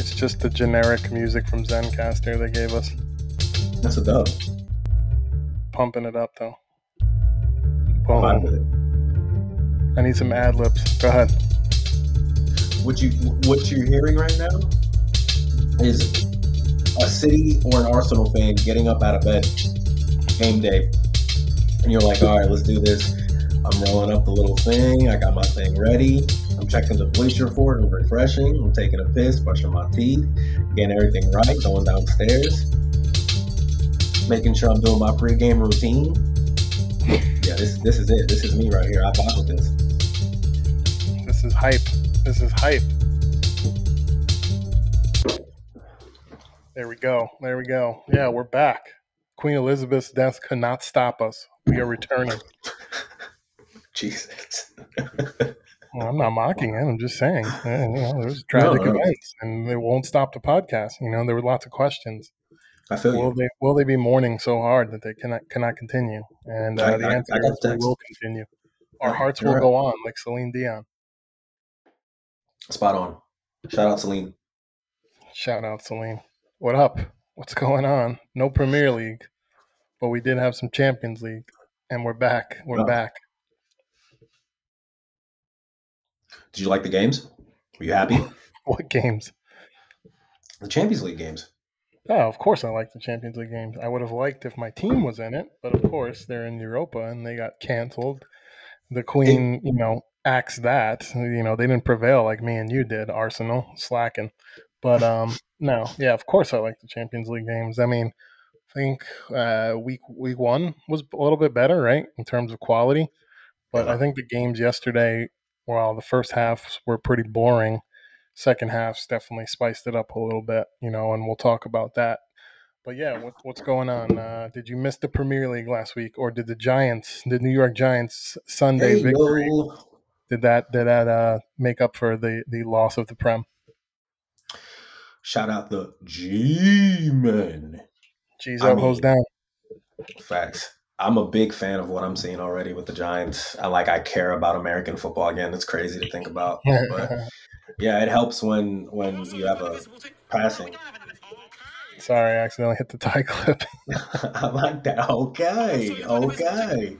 It's just the generic music from Zencastr they gave us. That's a dub. Pumping it up though. Boom. I need some ad libs. Go ahead. What you what you're hearing right now is a City or an Arsenal fan getting up out of bed game day, and you're like, all right, let's do this. I'm rolling up the little thing. I got my thing ready. Checking the police report and refreshing. I'm taking a piss, brushing my teeth, getting everything right, going downstairs, making sure I'm doing my pregame routine. Yeah, this this is it. This is me right here. I bought with this. This is hype. This is hype. There we go. There we go. Yeah, we're back. Queen Elizabeth's death could not stop us. We are returning. Jesus. Well, I'm not mocking it. I'm just saying. eh, you know, there's tragic No, no. events, and they won't stop the podcast. You know, there were lots of questions. I feel Will you. they will they be mourning so hard that they cannot cannot continue? And uh, I- the I- answer I is text. will continue. Our hearts will right. go on, like Celine Dion. Spot on. Shout out Celine. Shout out Celine. What up? What's going on? No Premier League, but we did have some Champions League, and we're back. We're Yeah. back. Did you like the games? Were you happy? What games? The Champions League games. Oh, of course I like the Champions League games. I would have liked if my team was in it, but of course they're in Europa and they got canceled. The Queen, you know, axed that. You know, they didn't prevail like me and you did, Arsenal, slacking. But um no, yeah, of course I like the Champions League games. I mean, I think uh week week one was a little bit better, right? In terms of quality. But Yeah. I think the games yesterday, while the first halves were pretty boring, second halves definitely spiced it up a little bit, you know, and we'll talk about that. But yeah, what, what's going on? Uh, did you miss the Premier League last week, or did the Giants, the New York Giants Sunday Hey, victory, yo. did that did that uh, make up for the the loss of the Prem? Shout out the G Men. G's I up, hose mean- down. Facts. I'm a big fan of what I'm seeing already with the Giants. I like I care about American football again. It's crazy to think about. But yeah, it helps when when you have a passing. Sorry, I accidentally hit the tie clip. I like that. Okay. Okay.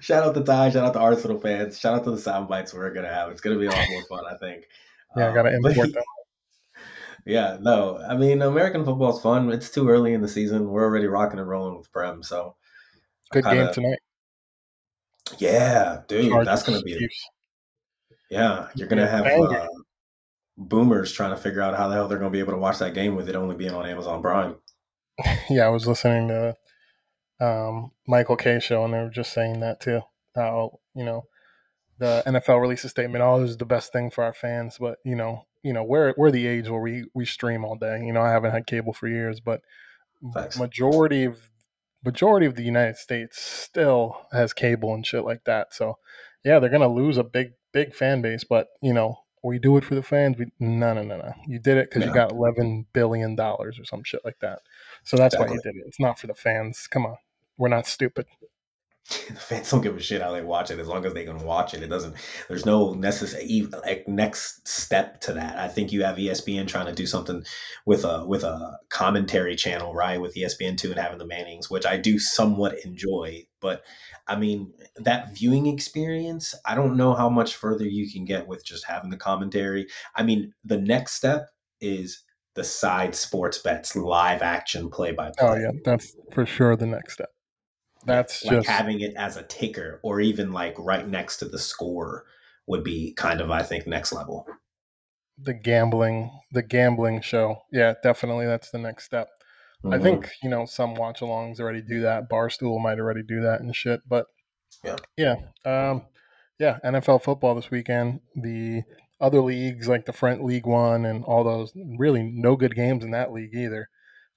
Shout out to Ty. Shout out to Arsenal fans. Shout out to the sound bites we're gonna have. It's gonna be a lot more fun, I think. Yeah, I gotta Um, but- import them. Yeah, no. I mean, American football's fun. It's too early in the season. We're already rocking and rolling with Prem. So, Good game kinda- tonight. yeah, dude, Chargers, that's gonna be. Yeah, you're gonna have uh, boomers trying to figure out how the hell they're gonna be able to watch that game with it only being on Amazon Prime. Yeah, I was listening to um, Michael Kay show, and they were just saying that too. How you know the NFL released a statement, "Oh, this is the best thing for our fans," but you know, you know, we're we're the age where we we stream all day. You know, I haven't had cable for years, but Facts. majority of majority of the United States still has cable and shit like that. So, yeah, they're gonna lose a big big fan base, but you know. We do it for the fans. We no no no no. You did it because you got eleven billion dollars or some shit like that. So that's why you did it. It's not for the fans. Come on, we're not stupid. the fans don't give a shit how they watch it as long as they can watch it. It doesn't. There's no necessary like next step to that. I think you have ESPN trying to do something with a with a commentary channel, right? With ESPN two and having the Mannings, which I do somewhat enjoy. But I mean, that viewing experience, I don't know how much further you can get with just having the commentary. I mean, the next step is the side sports bets live action play by oh, play. Oh yeah, that's for sure the next step. That's like just having it as a ticker or even like right next to the score would be kind of I think next level. the gambling, the gambling show. Yeah, definitely, that's the next step. I Mhm. think you know some watch alongs already do that. Barstool might already do that and shit. But Yeah. yeah, um, yeah. NFL football this weekend. The other leagues like the Front League One and all those really no good games in that league either.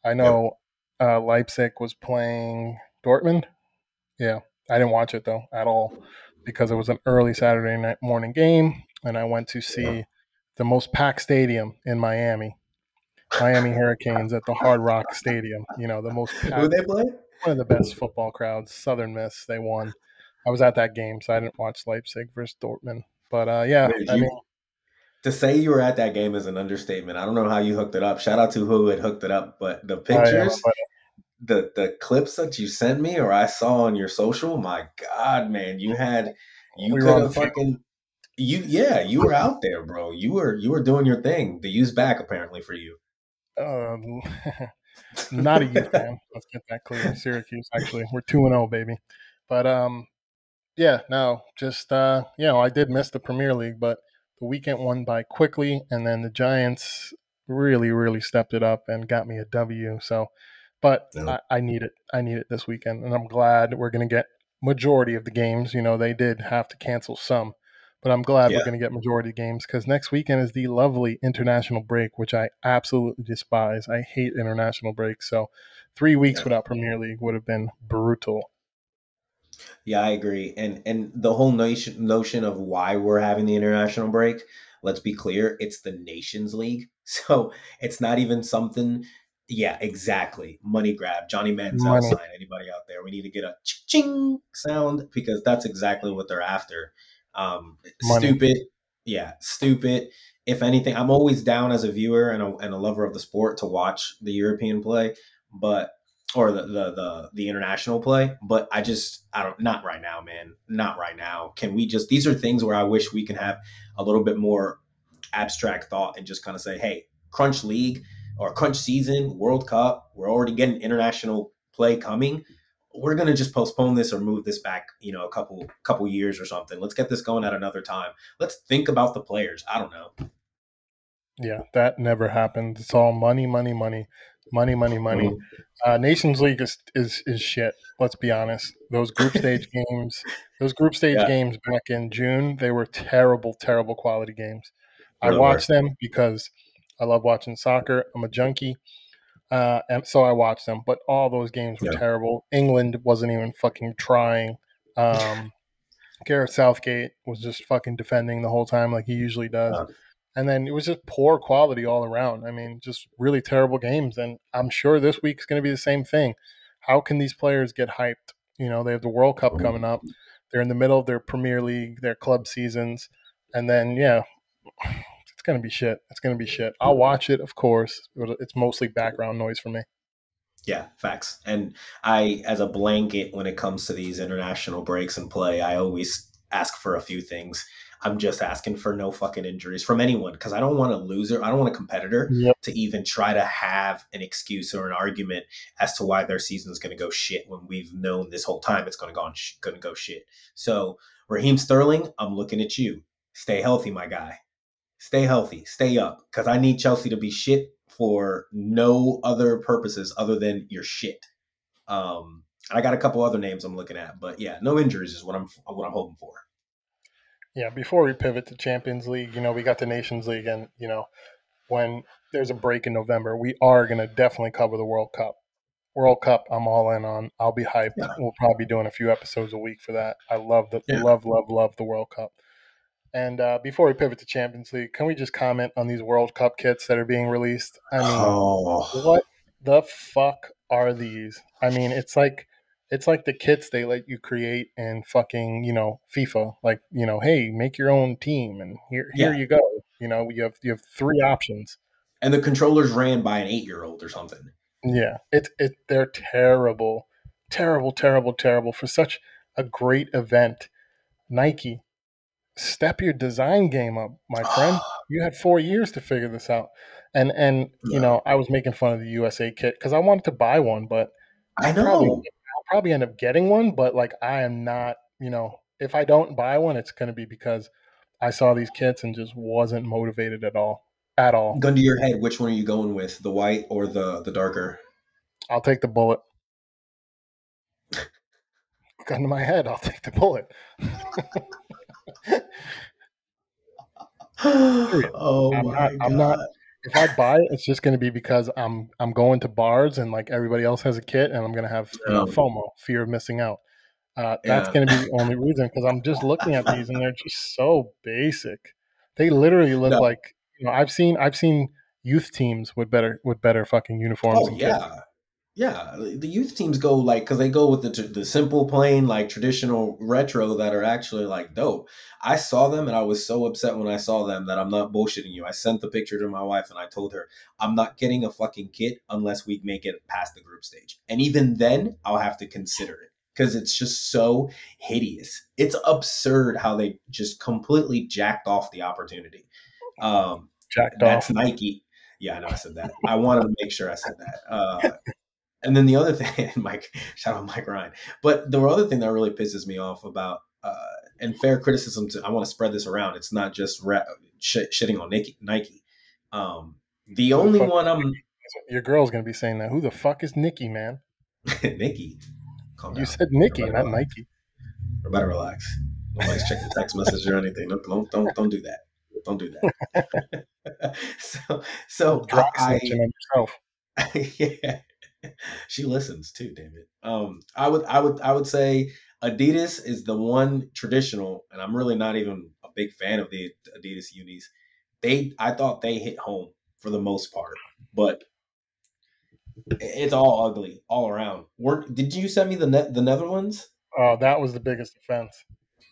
I know uh, Leipzig was playing Dortmund. Yeah, I didn't watch it though at all because it was an early Saturday night morning game, and I went to see the most packed stadium in Miami. Miami Hurricanes at the Hard Rock Stadium. You know, the most Who they play? one of the best football crowds. Southern Miss, they won. I was at that game, so I didn't watch Leipzig versus Dortmund. But uh, yeah, Wait, I you- mean, to say you were at that game is an understatement. I don't know how you hooked it up. Shout out to who had hooked it up, but the pictures, the the clips that you sent me or I saw on your social, my God, man, you had you We could have fucking you yeah, you were out there, bro. You were you were doing your thing. The use back apparently for you. um, not a youth fan. Let's get that clear. Syracuse, actually, we're two and zero, baby. But um, yeah, no, just uh, you know, I did miss the Premier League, but the weekend won by quickly, and then the Giants really, really stepped it up and got me a W. So, but. I, I need it. I need it this weekend, and I'm glad we're going to get majority of the games. You know, they did have to cancel some, but I'm glad Yeah. we're going to get majority of games because next weekend is the lovely international break, which I absolutely despise. I hate international breaks. So, three weeks Yeah. without Premier League would have been brutal. Yeah, I agree. And and the whole notion notion of why we're having the international break, let's be clear, it's the Nations League. So it's not even something yeah, exactly. Money grab. Johnny Manziel Money. sign. Anybody out there? We need to get a ching sound because that's exactly what they're after. Um Money. stupid. Yeah, stupid. If anything, I'm always down as a viewer and a, and a lover of the sport to watch the European play, but or the, the the the international play but i just i don't not right now man not right now can we just these are things where i wish we can have a little bit more abstract thought and just kind of say hey crunch league or crunch season world cup we're already getting international play coming we're going to just postpone this or move this back you know a couple couple years or something let's get this going at another time let's think about the players i don't know Yeah, that never happened. It's all money, money, money, money, money, money. Mhm. Uh, Nations League is, is is shit. Let's be honest. Those group stage games, those group stage Yeah. games back in June, they were terrible, terrible quality games. I watched them because I love watching soccer. I'm a junkie, uh, and so I watched them. But all those games were Yeah. terrible. England wasn't even fucking trying. Um, Gareth Southgate was just fucking defending the whole time like he usually does. Yeah. And then it was just poor quality all around. I mean, just really terrible games. And I'm sure this week's going to be the same thing. How can these players get hyped? You know, they have the World Cup coming up. They're in the middle of their Premier League, their club seasons. And then, yeah, it's going to be shit. It's going to be shit. I'll watch it, of course. It's mostly background noise for me. Yeah, facts. And I, as a blanket, when it comes to these international breaks and play, I always ask for a few things. I'm just asking for no fucking injuries from anyone because I don't want a loser. I don't want a competitor Yep. to even try to have an excuse or an argument as to why their season is going to go shit when we've known this whole time it's going to go on sh- going to go shit. So Raheem Sterling, I'm looking at you. Stay healthy, my guy. Stay healthy. Stay up because I need Chelsea to be shit for no other purposes other than your shit. Um, I got a couple other names I'm looking at, but yeah, no injuries is what I'm what I'm hoping for. Yeah, before we pivot to Champions League, you know, we got the Nations League, and you know, when there's a break in November, we are going to definitely cover the World Cup. World Cup, I'm all in on. I'll be hyped. Yeah. We'll probably be doing a few episodes a week for that. I love the Yeah. love, love, love the World Cup. And uh, before we pivot to Champions League, can we just comment on these World Cup kits that are being released? I mean, Oh, what the fuck are these? I mean, it's like it's like the kits they let you create in fucking, you know, FIFA. Like, you know, hey, make your own team and here here Yeah. you go. You know, you have you have three options. and the controllers ran by an eight year old or something. Yeah. It it they're terrible. Terrible, terrible, terrible for such a great event. Nike, step your design game up, my friend. Ah. You had four years to figure this out. And and you know, I was making fun of the USA kit because I wanted to buy one, but I probably know. I'll probably end up getting one, but like I am not, you know, if I don't buy one, it's going to be because I saw these kits and just wasn't motivated at all. At all. Gun to your head, which one are you going with, the white or the the darker? I'll take the bullet. Gun to my head, I'll take the bullet. oh I'm my not- god! I'm not- If I buy it, it's just going to be because I'm I'm going to bars and like everybody else has a kit, and I'm going to have FOMO, fear of missing out. Uh, that's Yeah. going to be the only reason because I'm just looking at these and they're just so basic. They literally look No. like you know I've seen I've seen youth teams with better with better fucking uniforms. Oh and kits. Yeah, the youth teams go like because they go with the the simple, plain, like traditional retro that are actually like dope. I saw them and I was so upset when I saw them that I'm not bullshitting you. I sent the picture to my wife and I told her I'm not getting a fucking kit unless we make it past the group stage, and even then I'll have to consider it because it's just so hideous. It's absurd how they just completely jacked off the opportunity. Um, Jacked that's off. Nike. Yeah, I know I said that. I wanted to make sure I said that. Uh, and then the other thing, Mike, shout out Mike Ryan. But the other thing that really pisses me off about, uh, and fair criticism to, I want to spread this around. It's not just ra- sh- shitting on Nike. Nike. Um, the Who only fuck? one I'm Your girl's gonna be saying that. Who the fuck is Nikki, man? Nikki. Calm You down. said Nikki, not relax. Nike. Everybody relax. Nobody's checking text messages or anything. Don't don't don't, don't do that. Don't do that. so so Dry I, snitching on yourself. I yeah. She listens too, damn it. Um, I would, I would, I would say Adidas is the one traditional, and I'm really not even a big fan of the Adidas unis. They, I thought they hit home for the most part, but it's all ugly all around. Were, did you send me the net, the Netherlands? Oh, that was the biggest offense.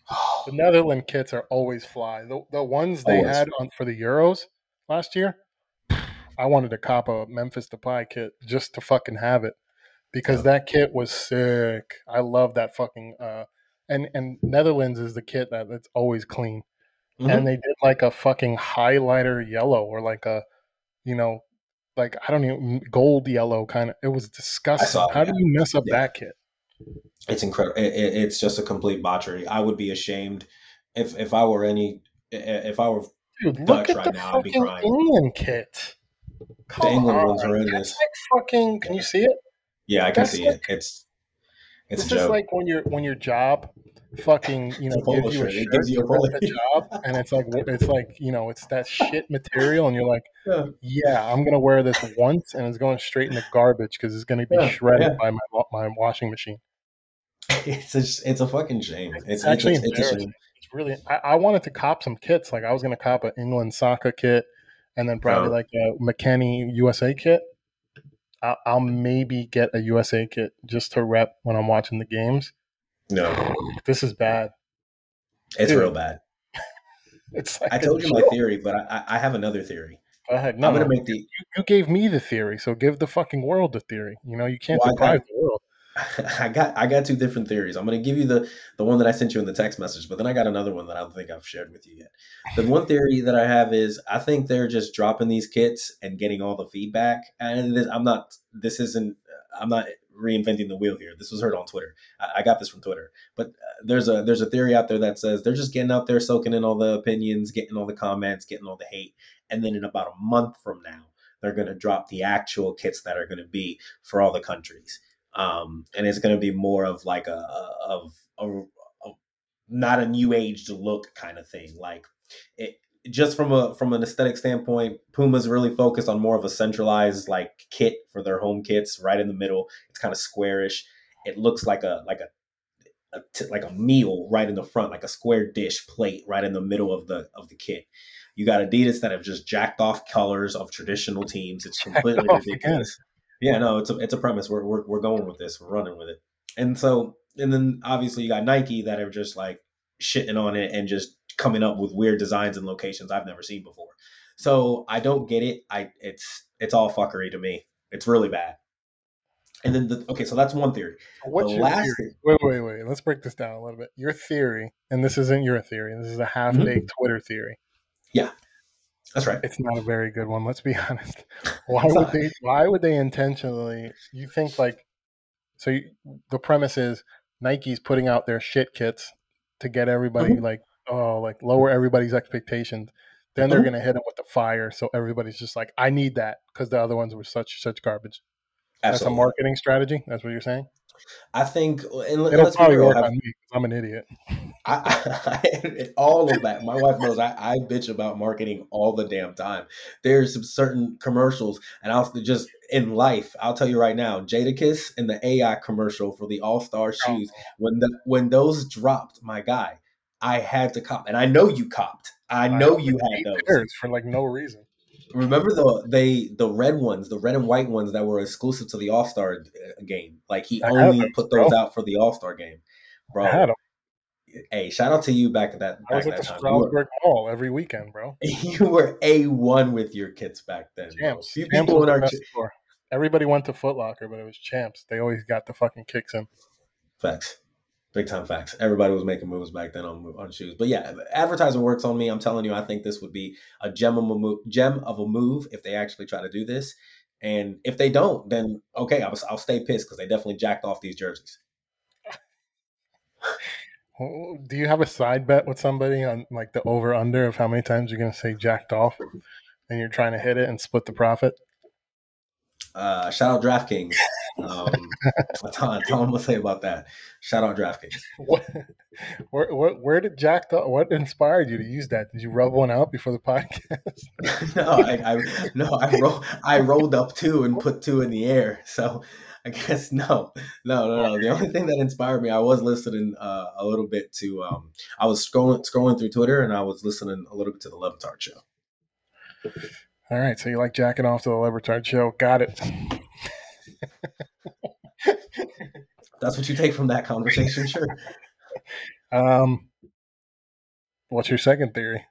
The Netherlands kits are always fly. The, the ones they Always had on for the Euros last year, I wanted to cop a Memphis Depay kit just to fucking have it because Yeah. that kit was sick. I love that fucking uh and and Netherlands is the kit that it's always clean. Mhm. And they did like a fucking highlighter yellow or like a you know like I don't even gold yellow kind of. It was disgusting. saw How that. do you mess up Yeah. that kit? It's incredible. It, it, it's just a complete botchery. I would be ashamed if if I were any if I were Dude, Dutch right now, I'd be crying. England kit. The England on. ones horrendous. That's like fucking. Can you see it? Yeah, I can That's see like- it. It's it's this joke. like when your when your job fucking you know gives you a shirt. It gives you a polo. job, and it's like it's like you know it's that shit material, and you're like, Yeah. yeah, I'm gonna wear this once, and it's going straight in the garbage because it's gonna be Yeah, shredded yeah. by my my washing machine. It's a it's a fucking shame. It's, It's actually it's, it's. It's really. I, I wanted to cop some kits. Like I was gonna cop an England soccer kit, and then probably Oh. like a McKennie USA kit. I'll, I'll maybe get a USA kit just to rep when I'm watching the games. No, This is bad. it's Dude. real bad. It's like I told you my theory, but I, I- I have another theory. Go ahead. No, I'm gonna no. make the. You, you gave me the theory, so give the fucking world the theory. You know, you can't Well, deprive the world. I got I got two different theories. I'm gonna give you the the one that I sent you in the text message, but then I got another one that I don't think I've shared with you yet. The one theory that I have is I think they're just dropping these kits and getting all the feedback. And this, I'm not. This isn't. I'm not reinventing the wheel here. This was heard on Twitter. I, I got this from Twitter. But uh, there's a there's a theory out there that says they're just getting out there, soaking in all the opinions, getting all the comments, getting all the hate, and then in about a month from now, they're going to drop the actual kits that are going to be for all the countries um, and it's going to be more of like a, a of a, a not a new age look kind of thing. Like it just from a from an aesthetic standpoint, Puma's really focused on more of a centralized like kit for their home kits, right in the middle. It's kind of squarish. It looks like a like a, a t- like a meal right in the front, like a square dish plate right in the middle of the of the kit. You got Adidas that have just jacked off colors of traditional teams. It's completely off ridiculous. Yeah, no, it's a it's a premise. We're, we're we're going with this. We're running with it. And so, and then obviously you got Nike that are just like shitting on it and just coming up with weird designs and locations I've never seen before. So I don't get it. I it's it's all fuckery to me. It's really bad. And then the okay, so that's one theory. What's the your last theory? Wait, wait, wait. Let's break this down a little bit. Your theory, and this isn't your theory. This is a half-baked mm-hmm. Twitter theory. That's right. It's not a very good one. Let's be honest. Why would not. they? Why would they intentionally? You think like, so you, the premise is Nike's putting out their shit kits to get everybody Mhm. like, oh, like lower everybody's expectations. Then they're Mhm. gonna hit them with the fire, so everybody's just like, I need that because the other ones were such such garbage. That's a marketing strategy. That's what you're saying. I think and It'll be probably real. work on me 'cause I'm an idiot. I, I, all of that. My wife knows I, I bitch about marketing all the damn time. There's some certain commercials, and I'll just in life, I'll tell you right now, Jadakiss and the AI commercial for the All Star oh, shoes. When the when those dropped, my guy, I had to cop, and I know you copped. I know you had those. for like no reason. Remember the they the red ones, the red and white ones that were exclusive to the All Star uh, game. Like he I only put those bro. out for the All Star game, bro. I had 'em. Hey, shout out to you back at that I back was at the time. Strasbourg Mall every weekend, bro. you were a one with your kits back then. Champs. Champs people in our. Everybody went to Foot Locker, but it was Champs. They always got the fucking kicks in. Facts. Big time facts. Everybody was making moves back then on on shoes. But yeah, advertising works on me. I'm telling you, I think this would be a gem of a move, gem of a move if they actually try to do this. And if they don't, then okay, I'll, I'll stay pissed because they definitely jacked off these jerseys. Do you have a side bet with somebody on like the over under of how many times you're going to say jacked off and you're trying to hit it and split the profit? Uh, shout out DraftKings. Um, that's all I'm gonna say about that. Shout out DraftKings. What, where, where, where did Jack? off? What inspired you to use that? Did you rub one out before the podcast? no, I, I no, I roll, I rolled up two and put two in the air. So I guess no, no, no, no. The only thing that inspired me, I was listening uh, a little bit to. Um, I was scrolling scrolling through Twitter and I was listening a little bit to the Le Batard show. All right, so you like jacking off to the Libertard show? Got it. That's what you take from that conversation, sure. Um, what's your second theory?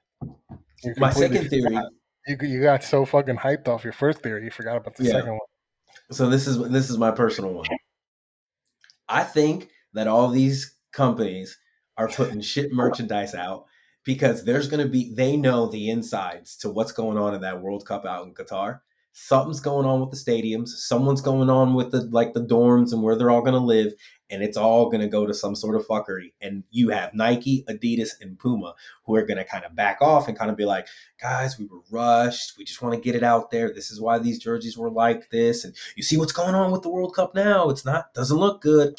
You My second theory. forgot. You, you got so fucking hyped off your first theory, you forgot about the Yeah. second one. So this is this is my personal one. I think that all these companies are putting shit merchandise out because there's going to be they know the insides to what's going on in that World Cup out in Qatar. Something's going on with the stadiums. Someone's going on with the like the dorms and where they're all going to live, and it's all going to go to some sort of fuckery. And you have Nike, Adidas, and Puma who are going to kind of back off and kind of be like, guys, we were rushed. We just want to get it out there. This is why these jerseys were like this. And you see what's going on with the World Cup now. It's not doesn't look good.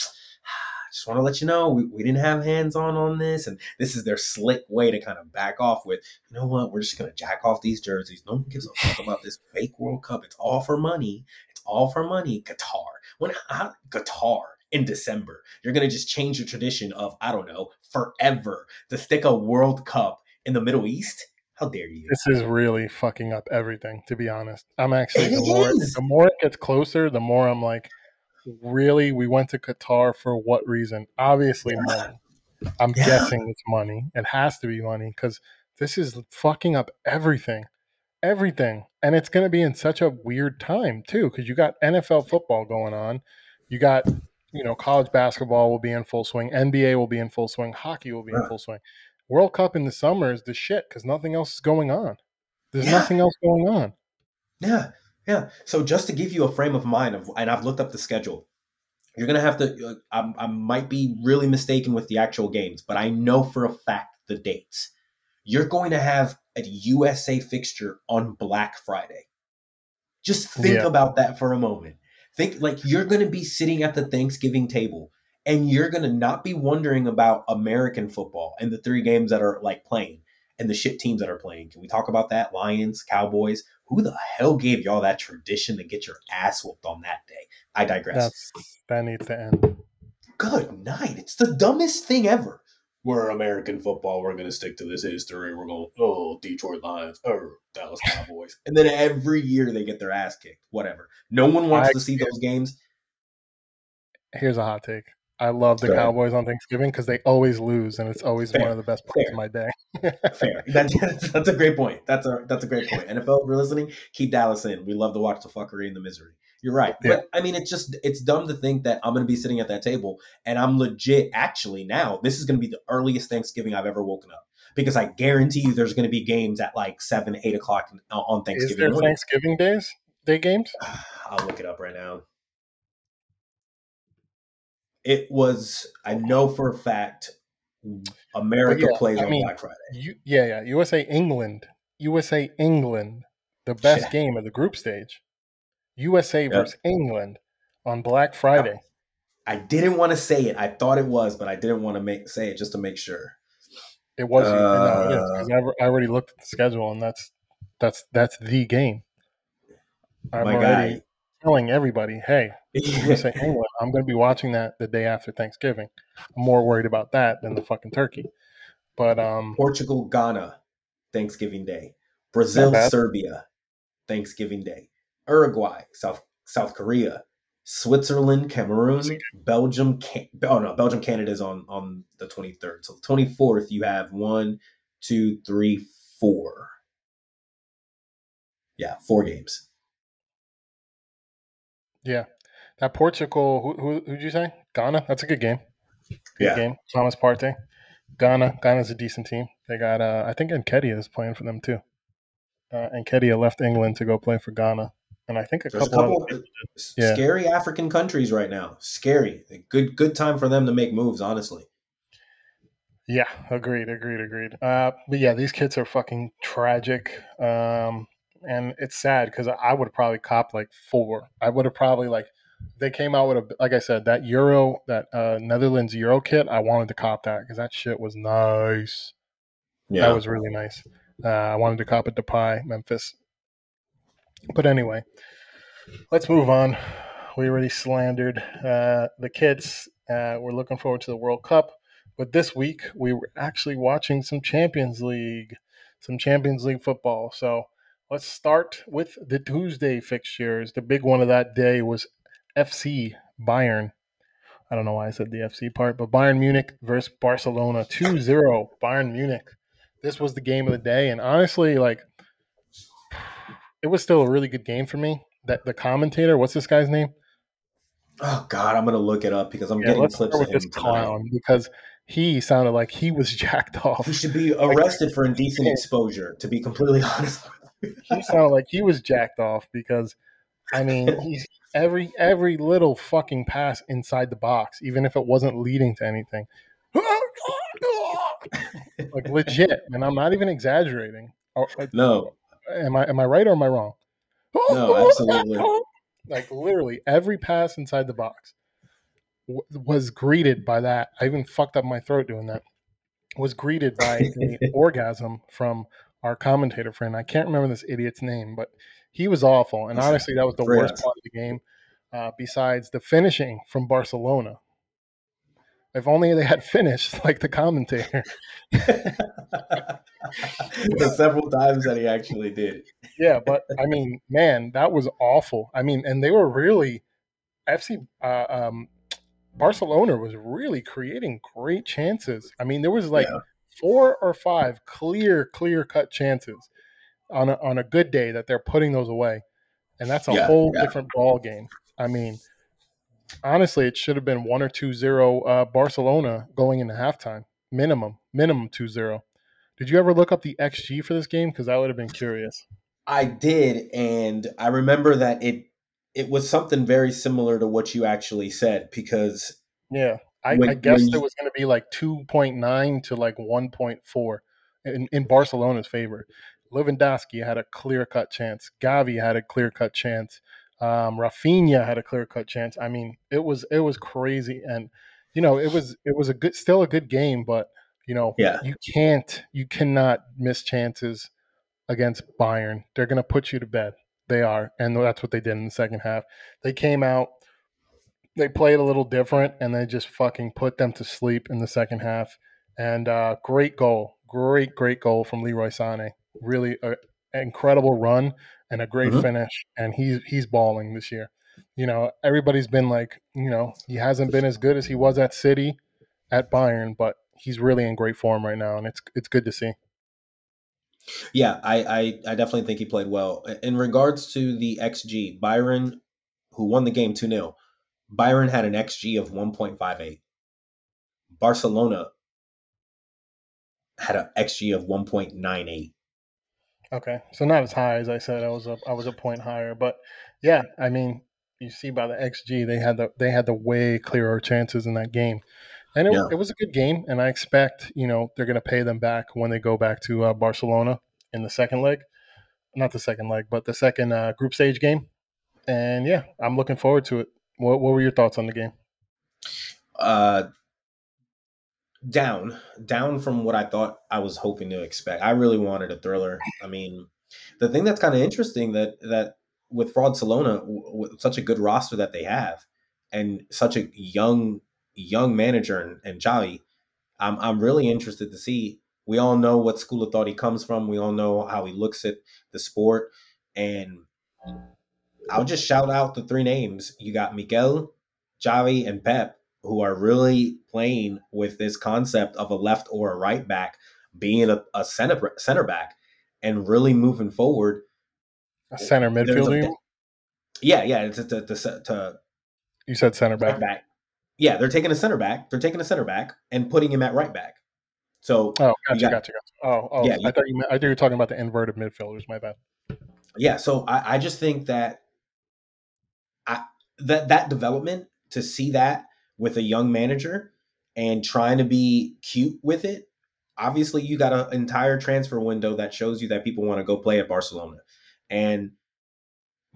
Just want to let you know we, we didn't have hands on on this, and this is their slick way to kind of back off with. You know what? We're just gonna jack off these jerseys. No one gives a fuck about this fake World Cup. It's all for money. It's all for money. Qatar. When how, Qatar in December, you're gonna just change the tradition of I don't know forever to stick a World Cup in the Middle East. How dare you? This is really fucking up everything, to be honest. I'm actually the more the more it gets closer, the more I'm like, really, we went to Qatar for what reason? Obviously money. I'm Yeah. guessing it's money. It has to be money because this is fucking up everything. Everything. And it's gonna be in such a weird time too, because you got NFL football going on. You got you know, college basketball will be in full swing, NBA will be in full swing, hockey will be in full swing. World Cup in the summer is the shit because nothing else is going on. There's Yeah. nothing else going on. Yeah, yeah. So just to give you a frame of mind of, and I've looked up the schedule. You're gonna have to. Uh, I, I might be really mistaken with the actual games, but I know for a fact the dates. You're going to have a USA fixture on Black Friday. Just think Yeah. about that for a moment. Think like you're going to be sitting at the Thanksgiving table and you're going to not be wondering about American football and the three games that are like playing and the shit teams that are playing. Can we talk about that? Lions, Cowboys. Who the hell gave y'all that tradition to get your ass whooped on that day? I digress. That's that needs to end. Good night. It's the dumbest thing ever. We're American football. We're going to stick to this history. We're going, oh, Detroit Lions, oh, Dallas Cowboys. and then every year they get their ass kicked. Whatever. No one wants I- to see those games. Here's a hot take. I love the ahead. Cowboys on Thanksgiving because they always lose, and it's always Fair. one of the best parts Fair. of my day. Fair. That's, that's a great point. That's a that's a great point. NFL, if you're listening, keep Dallas in. We love to watch the fuckery and the misery. You're right. Yeah. But I mean, it's just it's dumb to think that I'm going to be sitting at that table and I'm legit. Actually, now this is going to be the earliest Thanksgiving I've ever woken up because I guarantee you there's going to be games at like seven, eight o'clock uh, on Is Thanksgiving there. Thanksgiving days day games? I'll look it up right now. It was. I know for a fact. America yeah, plays I on mean, Black Friday. You, yeah, yeah. USA England. USA England. The best Yeah. game of the group stage. USA Yep. versus England on Black Friday. I didn't want to say it. I thought it was, but I didn't want to make say it just to make sure. It was. no, it is, Uh, I I already looked at the schedule, and that's that's that's the game. I'm My already guy. telling everybody, hey, USA England. I'm going to be watching that the day after Thanksgiving. I'm more worried about that than the fucking turkey. But um, Portugal, Ghana, Thanksgiving Day. Brazil. Serbia, Thanksgiving Day. Uruguay, South South Korea, Switzerland, Cameroon, Belgium. Can- oh no, Belgium, Canada is on on the twenty third. So the twenty fourth, you have one, two, three, four. Yeah, four games. Yeah, that Portugal. Who who who'd you say? Ghana. That's a good game. Good Yeah. game. Thomas Partey. Ghana. Ghana's a decent team. They got. Uh, I think Enkedia is playing for them too. Uh, Enkedia left England to go play for Ghana, and I think a There's a couple. couple other- Yeah. scary African countries right now. Scary. Good good time for them to make moves. Honestly. Yeah, agreed, agreed, agreed. Uh, but yeah, these kids are fucking tragic. Um, and it's sad because I would have probably copped like four. I would have probably like they came out with a like I said that Euro that uh, Netherlands Euro kit. I wanted to cop that because that shit was nice. Yeah. That was really nice. Uh, I wanted to cop it to Pie Memphis. But anyway, let's move on. We already slandered uh, the kids. Uh, we're looking forward to the World Cup. But this week, we were actually watching some Champions League, some Champions League football. So let's start with the Tuesday fixtures. The big one of that day was FC Bayern. I don't know why I said the FC part, but Bayern Munich versus Barcelona 2 0. Bayern Munich. This was the game of the day. And honestly, like, it was still a really good game for me. That the commentator, what's this guy's name? oh God, I'm gonna look it up because I'm Yeah, getting let's clips start of with him this clown because he sounded like he was jacked off. He should be arrested for indecent oh. exposure. To be completely honest. he sounded like he was jacked off because I mean he's every every little fucking pass inside the box, even if it wasn't leading to anything. like legit, and I'm not even exaggerating. No, am I am I right or am I wrong? No, absolutely. Like literally every pass inside the box w- was greeted by that. I even fucked up my throat doing that. Was greeted by an orgasm from our commentator friend. I can't remember this idiot's name, but he was awful. And honestly, that was the worst part of the game. Uh, besides the finishing from Barcelona. If only they had finished like the commentator. the several times that he actually did. yeah, but I mean, man, that was awful. I mean, and they were really FC uh, um, Barcelona was really creating great chances. I mean, there was like Yeah. four or five clear, clear cut chances on a, on a good day that they're putting those away, and that's a Yeah, whole yeah. different ball game. I mean, honestly, it should have been one or two zero uh, Barcelona going into halftime, minimum, minimum two zero. Did you ever look up the XG for this game? Because I would have been curious. I did, and I remember that it it was something very similar to what you actually said because Yeah, I, When- I when it was going to be like two point nine to like one point four in, in Barcelona's favor. Lewandowski had a clear cut chance. Gavi had a clear cut chance. Um, Rafinha had a clear cut chance. I mean, it was it was crazy, and you know, it was it was a good, still a good game, but you know, yeah, you can't, you cannot miss chances against Bayern. They're going to put you to bed. They are, and that's what they did in the second half. They came out, they played a little different, and they just fucking put them to sleep in the second half. And uh, great goal, great, great goal from Leroy Sané. Really, a, an incredible run and a great Mhm. finish. And he's he's balling this year. You know, everybody's been like, you know, he hasn't been as good as he was at City, at Bayern, but he's really in great form right now, and it's it's good to see. yeah, I, I I definitely think he played well. In regards to the XG, Bayern, who won the game two 0 Bayern had an XG of one point five eight. Barcelona had an XG of one point nine eight. Okay, so not as high as I said. I was a I was a point higher, but yeah, I mean, you see by the xG, they had the they had the way clearer chances in that game, and it, Yeah. it was a good game. And I expect you know they're going to pay them back when they go back to uh, Barcelona in the second leg, not the second leg, but the second uh, group stage game. And yeah, I'm looking forward to it. What What were your thoughts on the game? Uh, down, down from what I thought I was hoping to expect. I really wanted a thriller. I mean, the thing that's kind of interesting that that with Fraudsalona, w- with such a good roster that they have, and such a young young manager and, and Xavi, I'm I'm really interested to see. We all know what school of thought he comes from. We all know how he looks at the sport. And I'll just shout out the three names. You got Miguel, Javi, and Pep, who are really playing with this concept of a left or a right back being a, a center center back and really moving forward. A center midfielder. Yeah, yeah. To, to, to, to, you said center back. back. Yeah, they're taking a center back. They're taking a center back and putting him at right back. So oh, gotcha, got, gotcha, gotcha. Oh, oh, yeah. I thought you. Meant, I thought you were talking about the inverted midfielders. My bad. Yeah, so I, I just think that I that that development to see that with a young manager and trying to be cute with it. Obviously, you got an entire transfer window that shows you that people want to go play at Barcelona, and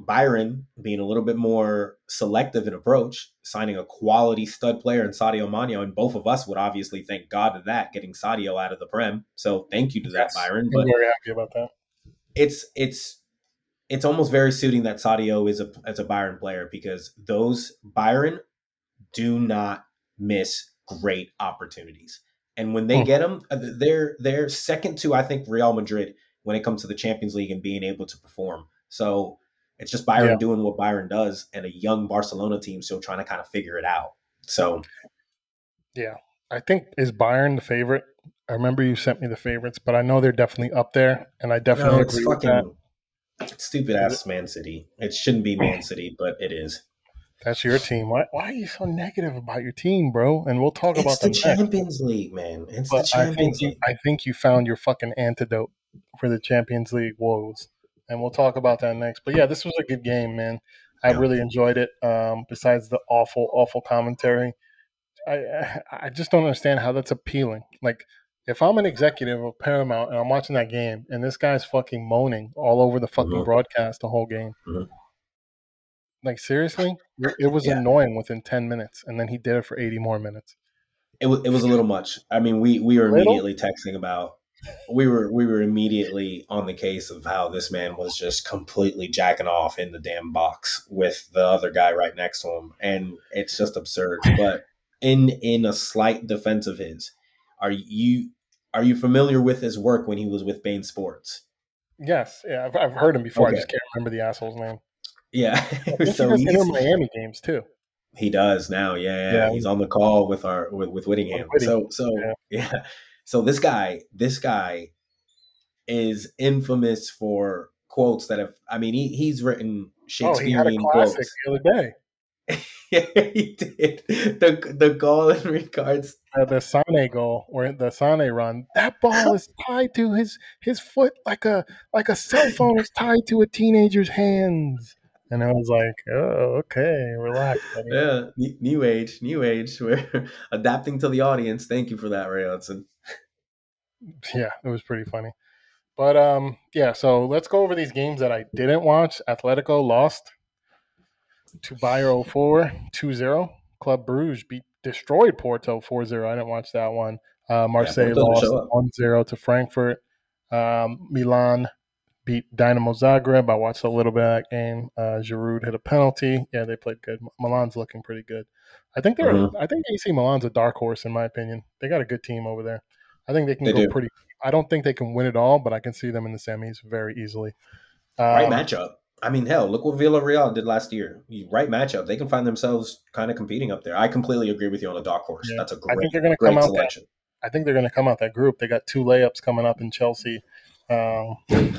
Bayern being a little bit more selective in approach, signing a quality stud player in Sadio Mane, and both of us would obviously thank God to that, getting Sadio out of the Prem. So thank you to that, yes, Bayern. But I'm very happy about that. It's it's it's almost very suiting that Sadio is a as a Bayern player because those Bayern do not miss great opportunities, and when they hmm. get them, uh, they're they're second to I think Real Madrid when it comes to the Champions League and being able to perform. So it's just Bayern yeah. doing what Bayern does, and a young Barcelona team still trying to kind of figure it out. So, yeah, I think is Bayern the favorite. I remember you sent me the favorites, but I know they're definitely up there, and I definitely no, agree fucking, with that. Stupid ass Man City. It shouldn't be Man City, but it is. That's your team. Why, why are you so negative about your team, bro? And we'll talk it's about the Champions next. League, man. It's but the Champions I think League. You, I think you found your fucking antidote for the Champions League woes and we'll talk about that next. But yeah, this was a good game, man. I yeah. really enjoyed it. Um, besides the awful, awful commentary, I I just don't understand how that's appealing. Like, if I'm an executive of Paramount and I'm watching that game, and this guy's fucking moaning all over the fucking mm-hmm. broadcast the whole game, mm-hmm. like seriously, it was yeah. annoying within ten minutes, and then he did it for eighty more minutes. It was it was a little much. I mean, we we were immediately texting about we were we were immediately on the case of how this man was just completely jacking off in the damn box with the other guy right next to him, and it's just absurd. But in in a slight defense of his, are you are you familiar with his work when he was with beIN Sports? Yes, yeah, I've, I've heard him before. Okay. I just can't remember the asshole's name. Yeah, so he does Miami games too. He does now. Yeah, yeah, he's on the call with our with, with Whittingham. So so yeah. yeah. So this guy, this guy is infamous for quotes that have. I mean, he, he's written Shakespearean oh, he had a classic quotes. the other day. yeah, he did. The the goal in regards uh, the Sané goal or the Sané run. That ball is tied to his his foot like a like a cell phone is tied to a teenager's hands. And I was like, oh, okay, relax. Yeah, new age, new age. We're adapting to the audience. Thank you for that, Ray Hudson. Yeah, it was pretty funny. But um, yeah, so let's go over these games that I didn't watch. Atletico lost to Bayer 04 2-0. Club Bruges beat destroyed Porto 4-0. I didn't watch that one. Uh, Marseille yeah, lost 1-0 to Frankfurt. Um, Milan beat Dynamo Zagreb. I watched a little bit of that game. Uh, Giroud hit a penalty. Yeah, they played good. Milan's looking pretty good. I think they're. Mm-hmm. I think AC Milan's a dark horse in my opinion. They got a good team over there. I think they can they go do. pretty. I don't think they can win it all, but I can see them in the semis very easily. Um, right matchup. I mean, hell, look what Villarreal did last year. Right matchup. They can find themselves kind of competing up there. I completely agree with you on the dark horse. Yeah. That's a great, I think they're gonna come out. That, I think they're going to come out that group. They got two layups coming up in Chelsea. Um,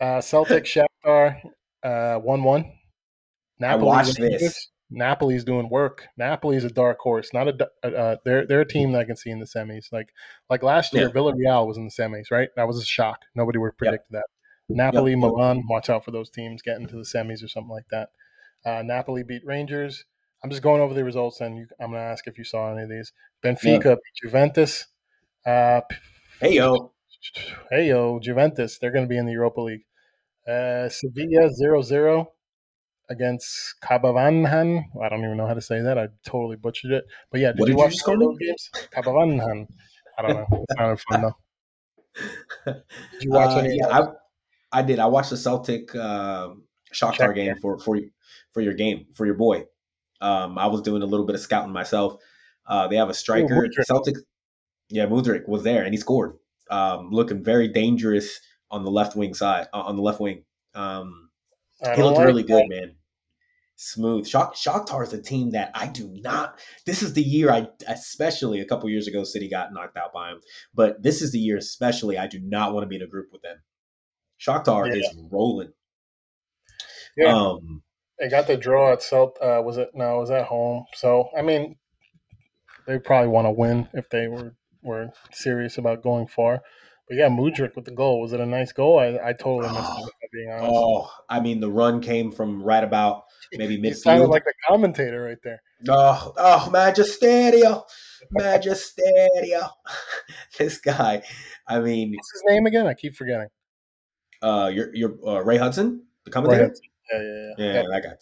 uh, Celtic Shakhtar uh, one one. Napoli I watched this. Napoli's doing work. Napoli's a dark horse. Not a uh, uh, they're they're a team that I can see in the semis. Like like last year, yeah. Villarreal was in the semis, right? That was a shock. Nobody would have predicted yep. that. Napoli, yep. Milan, watch out for those teams getting to the semis or something like that. Uh, Napoli beat Rangers. I'm just going over the results, and you, I'm going to ask if you saw any of these. Benfica yeah. beat Juventus. Uh, hey yo, hey yo, Juventus. They're going to be in the Europa League. Uh, Sevilla 0-0 against Cabavanhan. I don't even know how to say that. I totally butchered it. But yeah, did, you watch you those games? Cabavanhan. I don't know. It sounded fun though. Did you watch uh, any? Yeah, I, I did. I watched the Celtic uh, Shakhtar Check, game for for for your game for your boy. Um, I was doing a little bit of scouting myself. Uh, they have a striker. Ooh, Celtic. Yeah, Mudryk was there and he scored. Um, looking very dangerous on the left wing side uh, on the left wing. Um, he looked like really that. good, man. Smooth. Shak- Shakhtar is a team that I do not. This is the year I, especially a couple years ago, City got knocked out by him. But this is the year, especially, I do not want to be in a group with them. Shakhtar Yeah. is rolling. Yeah. Um, They got the draw at Celt. Uh, was it no? It was at home. So I mean, they probably want to win if they were were serious about going far. But yeah, Mudryk with the goal. Was it a nice goal? I, I totally missed it. Being honest. oh, I mean, the run came from right about maybe he sounded midfield. like the commentator right there. Oh, oh, Magisterio, Magisterio. this guy. I mean, What's his name again? I keep forgetting. uh, you're you're uh, Ray Hudson, the commentator. Hudson. Yeah, yeah, yeah. Yeah, that guy.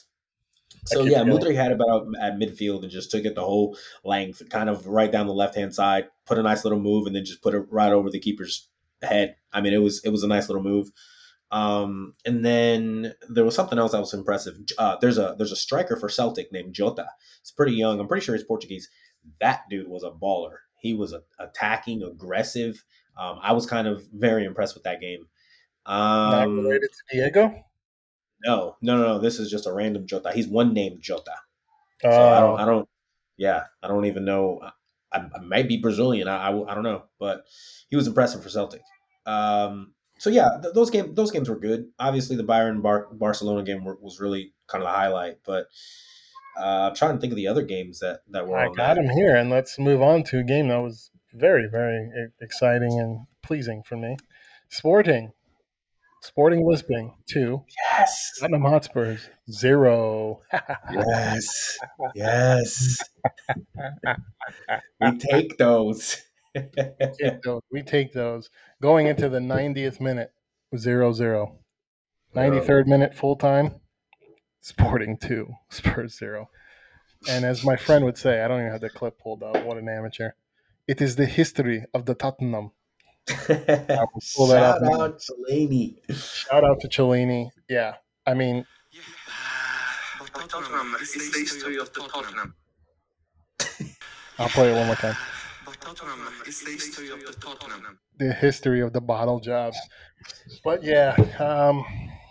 So yeah, forgetting. Mudryk had it about at midfield and just took it the whole length, kind of right down the left hand side, put a nice little move, and then just put it right over the keeper's head. I mean, it was it was a nice little move. Um, and then there was something else that was impressive. Uh, there's a there's a striker for Celtic named Jota. He's pretty young. I'm pretty sure he's Portuguese. That dude was a baller. He was a, attacking, aggressive. Um, I was kind of very impressed with that game. Not Um, related to Diego. No, no, no, no. This is just a random Jota. He's one named Jota. Oh, So I don't, I don't, yeah, I don't even know. I, I might be Brazilian. I, I, I don't know, but he was impressive for Celtic. Um, so yeah, th- those games, those games were good. Obviously, the Bayern Bar- Barcelona game were, was really kind of the highlight. But uh, I'm trying to think of the other games that that were I on got that. him here, and let's move on to a game that was very, very exciting and pleasing for me. Sporting, Sporting Lisbon two, Yes, Tottenham Hotspurs zero. yes, yes. we take those. take those. We take those. Going into the 90th minute, 0 0. 93rd minute, full time, Sporting 2, Spurs 0. And as my friend would say, I don't even have the clip pulled up. What an amateur. It is the history of the Tottenham. Pull that up Shout now. out Delaney. Shout out to Cellini. Yeah. I mean, But Tottenham is the history of the Tottenham. I'll play it one more time. Tottenham is the history of the Tottenham. the history of the bottle jobs. But yeah, um,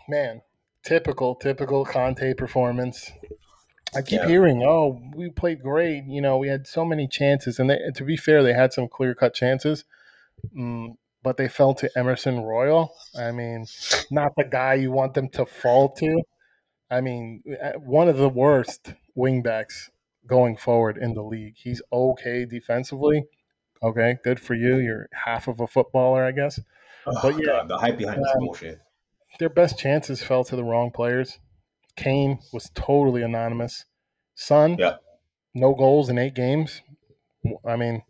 man, typical, typical Conte performance. I keep Yeah. hearing, oh, we played great. You know, we had so many chances, and they, to be fair, they had some clear cut chances, mm, but they fell to Emerson Royal. I mean, not the guy you want them to fall to. I mean, uh, one of the worst wingbacks going forward in the league. He's okay defensively. Okay, good for you. You're half of a footballer, I guess. Oh, But yeah, God, the hype behind this um, bullshit. Their best chances fell to the wrong players. Kane was totally anonymous. Son, Yeah. no goals in eight games. I mean,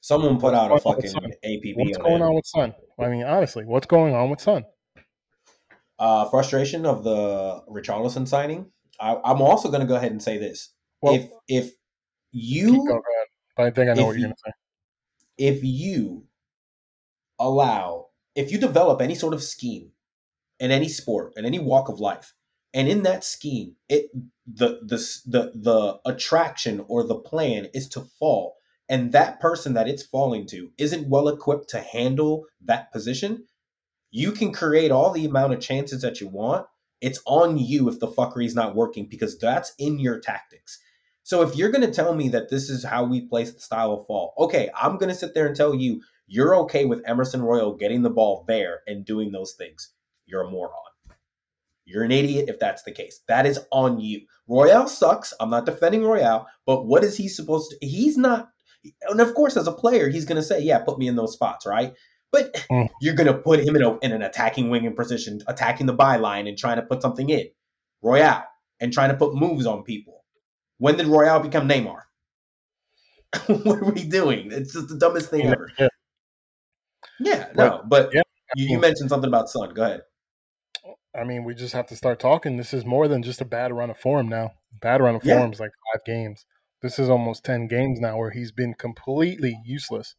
Someone put out a what's going on with fucking? APB what's on going on with Son? I mean, honestly, what's going on with Son? Uh, frustration of the Richarlison signing. I, I'm also going to go ahead and say this: Well, if if you going. I think I know what you're you- going to say. if you allow if you develop any sort of scheme in any sport in any walk of life and in that scheme it the the the, the attraction or the plan is to fall and that person that it's falling to isn't well equipped to handle that position you can create all the amount of chances that you want it's on you if the fuckery is not working because that's in your tactics so if you're going to tell me that this is how we place the style of fall okay i'm going to sit there and tell you you're okay with Emerson Royal getting the ball there and doing those things, you're a moron. You're an idiot if that's the case. That is on you. Royal sucks. I'm not defending Royal, but what is he supposed to? He's not. And of course, as a player, he's going to say, "Yeah, put me in those spots," right? But Mm. you're going to put him in, a, in an attacking wing in position, attacking the byline and trying to put something in Royal and trying to put moves on people. When did Royal become Neymar? what are we doing? It's just the dumbest thing ever. Yeah. Yeah, no, but Yeah. you, you mentioned something about Son. Go ahead. I mean, we just have to start talking. This is more than just a bad run of form now. Bad run of Yeah. form is like five games. This is almost 10 games now where he's been completely useless.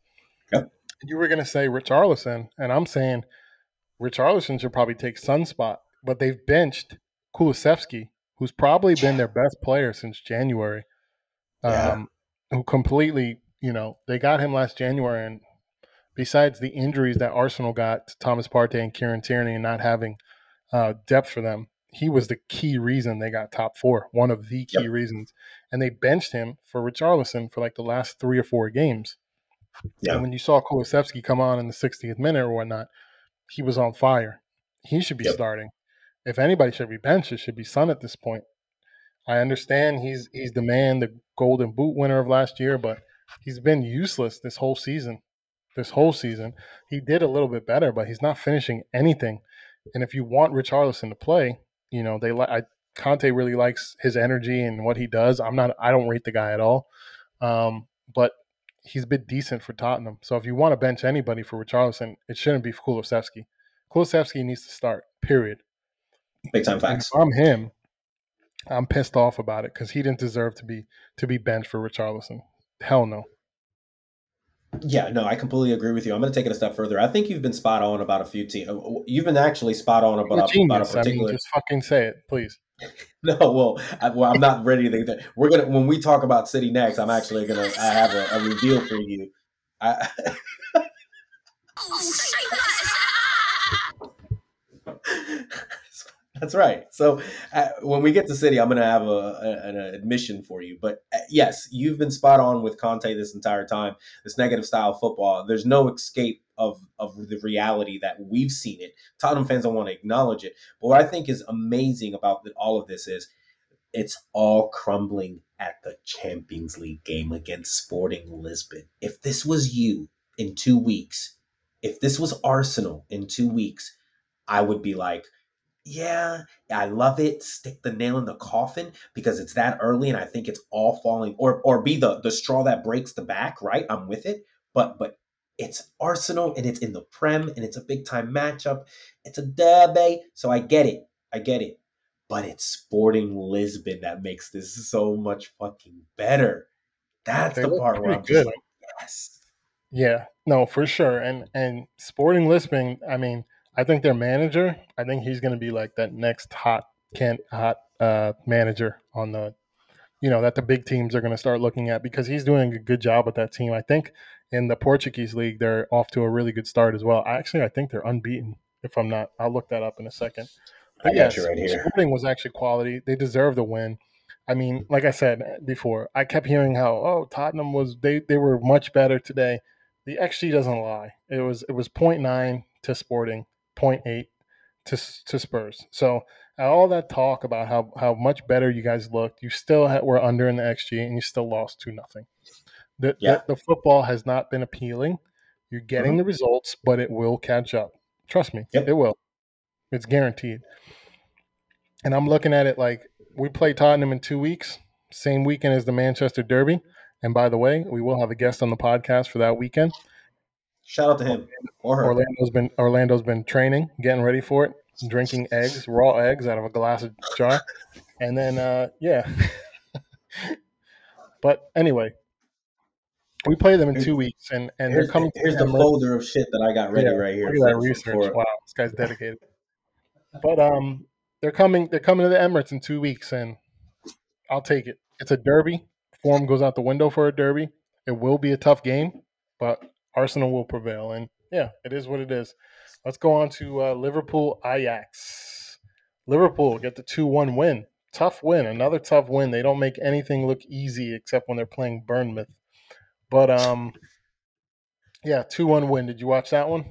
Yep. You were going to say Richarlison, and I'm saying Richarlison should probably take Sunspot, but they've benched Kulusevski, who's probably been their best player since January. Yeah. Um, who completely, you know, they got him last January, and besides the injuries that Arsenal got to Thomas Partey and Kieran Tierney and not having uh, depth for them, he was the key reason they got top four, one of the key Yep. reasons. And they benched him for Richarlison for like the last three or four games. Yeah. And when you saw Kulusevski come on in the 60th minute or whatnot, he was on fire. He should be Yep. starting. If anybody should be benched, it should be Son at this point. I understand he's he's the man, the Golden Boot winner of last year, but he's been useless this whole season. This whole season, he did a little bit better, but he's not finishing anything. And if you want Richarlison to play, you know they like. I Conte really likes his energy and what he does. I'm not. I don't rate the guy at all, um, but he's been decent for Tottenham. So if you want to bench anybody for Richarlison, it shouldn't be Kulusevski. Kulusevski needs to start. Period. Big time facts. if I'm him, I'm pissed off about it because he didn't deserve to be to be benched for Richarlison. Hell no. Yeah, no, I completely agree with you. I'm going to take it a step further. I think you've been spot on about a few teams. You've been actually spot on about, a about a genius. I mean, particular. just fucking say it, please. No, well, I, well, I'm not ready to. Think that. We're gonna when we talk about City next. I'm actually gonna. I have a, a reveal for you. I, That's right. So uh, when we get to City, I'm going to have a, a, an admission for you. But uh, yes, you've been spot on with Conte this entire time. This negative style football. There's no escape of of the reality that we've seen it. Tottenham fans don't want to acknowledge it. But what I think is amazing about all of this is it's all crumbling at the Champions League game against Sporting Lisbon. If this was you in two weeks, if this was Arsenal in two weeks, I would be like, yeah, I love it. Stick the nail in the coffin because it's that early, and I think it's all falling, or or be the the straw that breaks the back. Right, I'm with it. But but it's Arsenal, and it's in the Prem, and it's a big time matchup. It's a derby, so I get it. I get it. But it's Sporting Lisbon that makes this so much fucking better. That's They the part where I'm just good. like, yes. Yeah, no, for sure. And and Sporting Lisbon, I mean, I think their manager, I think he's going to be like that next hot can hot uh, manager on the, you know, that the big teams are going to start looking at because he's doing a good job with that team. I think in the Portuguese league, they're off to a really good start as well. Actually, I think they're unbeaten. If I'm not, I'll look that up in a second. I But yes, right here. Sporting was actually quality. They deserve the win. I mean, like I said before, I kept hearing how oh Tottenham was they they were much better today. The XG doesn't lie. It was it was 0.9 to Sporting, 0.8 to to Spurs. So uh, all that talk about how how much better you guys looked, you still had, were under in the XG and you still lost to nothing. The, Yeah. the the football has not been appealing. You're getting Mhm. the results, but it will catch up. Trust me, Yep. it will. It's guaranteed. And I'm looking at it like we play Tottenham in two weeks, same weekend as the Manchester Derby. And by the way, we will have a guest on the podcast for that weekend. Shout out to him or her. Orlando's been Orlando's been training, getting ready for it, drinking eggs, raw eggs out of a glass of jar, and then uh, yeah. but anyway, we play them in two weeks, and and they're coming. here's the folder of shit that I got ready Yeah, right here. Look at that research. for- wow, this guy's dedicated. But um, they're coming. They're coming to the Emirates in two weeks, and I'll take it. It's a derby. Form goes out the window for a derby. It will be a tough game, but Arsenal will prevail. And yeah, it is what it is. Let's go on to uh, Liverpool Ajax. Liverpool get the two one win. Tough win. Another tough win. They don't make anything look easy except when they're playing Bournemouth. But um, yeah, two one win. Did you watch that one?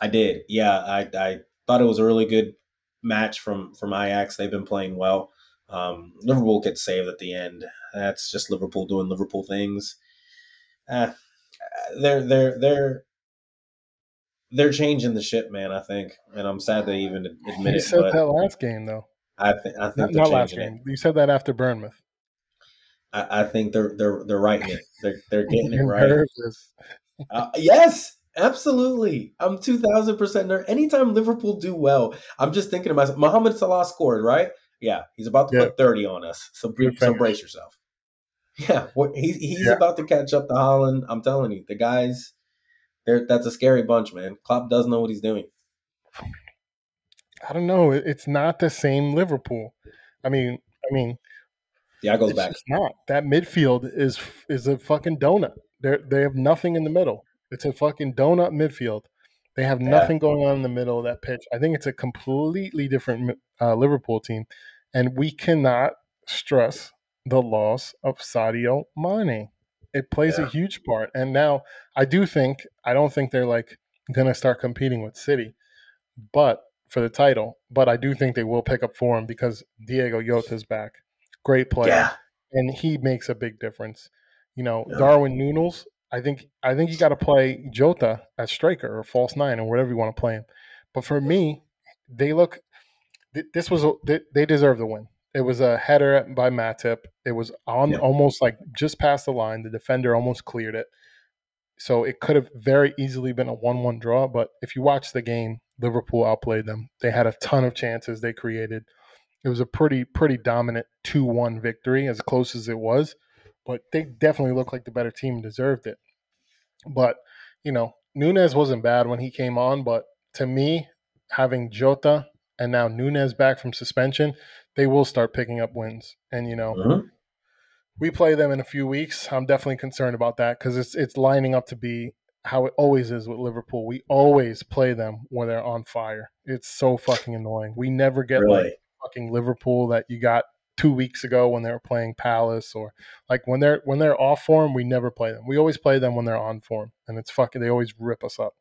I did. Yeah, I, I thought it was a really good match from from Ajax. They've been playing well. Um, Liverpool gets saved at the end. That's just Liverpool doing Liverpool things. Uh, they're they're they're they're changing the ship, man. I think, and I'm sad to even admit You it, said but that last game though. I think I think Not, not last changing it. game. You said that after Bournemouth. I, I think they're they're they're writing it. They're they're getting it right. Uh, yes, absolutely. I'm two thousand percent there. Anytime Liverpool do well, I'm just thinking to myself. Mohamed Salah scored, right? Yeah, he's about to Yeah. put thirty on us. So, so brace yourself. Yeah, what- he's he's Yeah. about to catch up to Haaland. I'm telling you, the guys. They're, that's a scary bunch, man. Klopp does know what he's doing. I don't know. It's not the same Liverpool. I mean, I mean, Yeah, goes it's back. just not. That midfield is is a fucking donut. They they have nothing in the middle. It's a fucking donut midfield. They have Yeah. nothing going on in the middle of that pitch. I think it's a completely different uh, Liverpool team, and we cannot stress the loss of Sadio Mane. It plays a huge part, and now I do think I don't think they're like gonna start competing with City, but for the title. But I do think they will pick up form because Diego Jota's back. Great player Yeah. and he makes a big difference. You know, Yeah. Darwin Nunez. I think I think you got to play Jota as striker or false nine or whatever you want to play him. But for me, they look. This was a, they, deserve the win. It was a header by Matip. It was on Yeah. almost like just past the line. The defender almost cleared it. So it could have very easily been a one-one draw. But if you watch the game, Liverpool outplayed them. They had a ton of chances they created. It was a pretty pretty dominant two one victory, as close as it was. But they definitely looked like the better team and deserved it. But you know, Nunez wasn't bad when he came on, but to me, having Jota and now Nunez back from suspension, they will start picking up wins. And you know, Mhm. we play them in a few weeks. I'm definitely concerned about that because it's it's lining up to be how it always is with Liverpool. We always play them when they're on fire. It's so fucking annoying. We never get like Really. Fucking Liverpool that you got two weeks ago when they were playing Palace or like when they're when they're off form, we never play them. We always play them when they're on form, and it's fucking they always rip us up.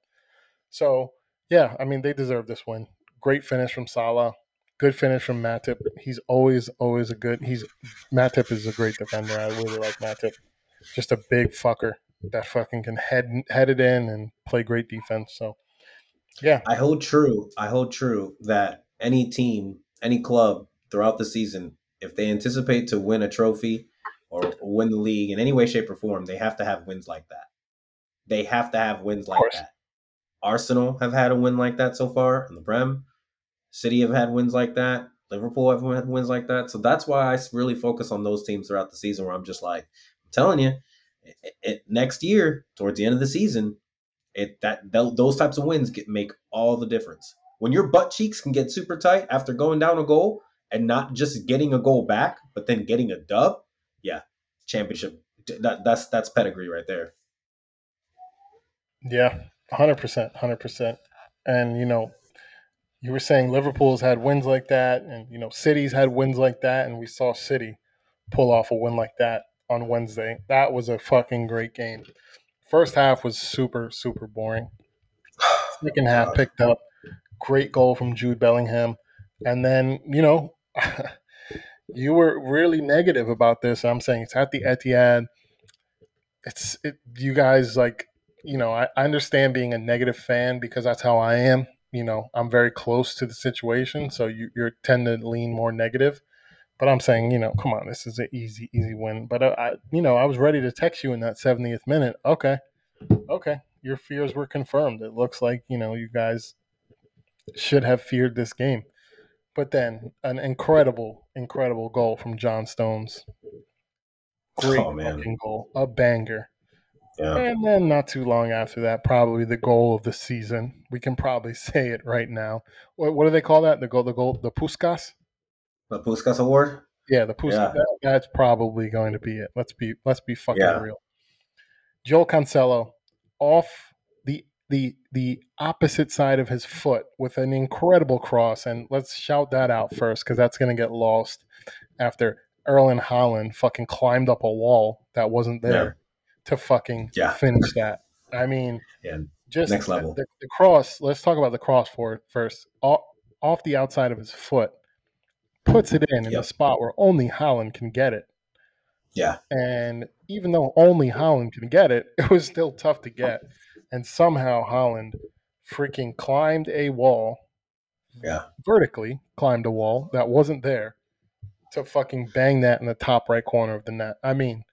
So yeah, I mean they deserve this win. Great finish from Salah. Good finish from Matip. He's always always a good. He's Matip is a great defender. I really like Matip. Just a big fucker that fucking can head head it in and play great defense. So yeah, I hold true. I hold true that any team, any club throughout the season, if they anticipate to win a trophy or win the league in any way, shape, or form, they have to have wins like that. They have to have wins like that. Arsenal have had a win like that so far in the Prem. City have had wins like that. Liverpool have had wins like that. So that's why I really focus on those teams throughout the season. Where I'm just like, I'm telling you, it, it, next year towards the end of the season, it that th- those types of wins get make all the difference. When your butt cheeks can get super tight after going down a goal and not just getting a goal back, but then getting a dub, yeah, championship. That, that's that's pedigree right there. yeah, hundred percent, hundred percent. And you know, you were saying Liverpool's had wins like that, and you know, City's had wins like that, and we saw City pull off a win like that on Wednesday. That was a fucking great game. First half was super super boring. Second half picked up. Great goal from Jude Bellingham. And then, you know, you were really negative about this. I'm saying it's at the Etihad. It's it, you guys like, you know, I, I understand being a negative fan because that's how I am. You know, I'm very close to the situation, so you you tend to lean more negative. But I'm saying, you know, come on, this is an easy, easy win. But uh, I, you know, I was ready to text you in that 70th minute. Okay, okay, your fears were confirmed. It looks like you know you guys should have feared this game. But then an incredible, incredible goal from John Stones. Great Oh, man. fucking goal, a banger. Yeah, And then not too long after that, probably the goal of the season. We can probably say it right now. What, what do they call that? The goal, the goal, the Puskas. the Puskas Award. Yeah, the Puskas. Yeah. That, that's probably going to be it. Let's be let's be fucking Yeah. real. João Cancelo off the the opposite side of his foot with an incredible cross, and let's shout that out mm-hmm. first because that's going to get lost after Erling Haaland fucking climbed up a wall that wasn't there to fucking Yeah. finish that. I mean, Yeah, just next level. The, the cross. Let's talk about the cross for it first. Off, off the outside of his foot, puts it in in a spot where only Haaland can get it. Yeah, And even though only Haaland can get it, it was still tough to get. And somehow Haaland freaking climbed a wall, yeah, vertically climbed a wall that wasn't there to fucking bang that in the top right corner of the net. I mean,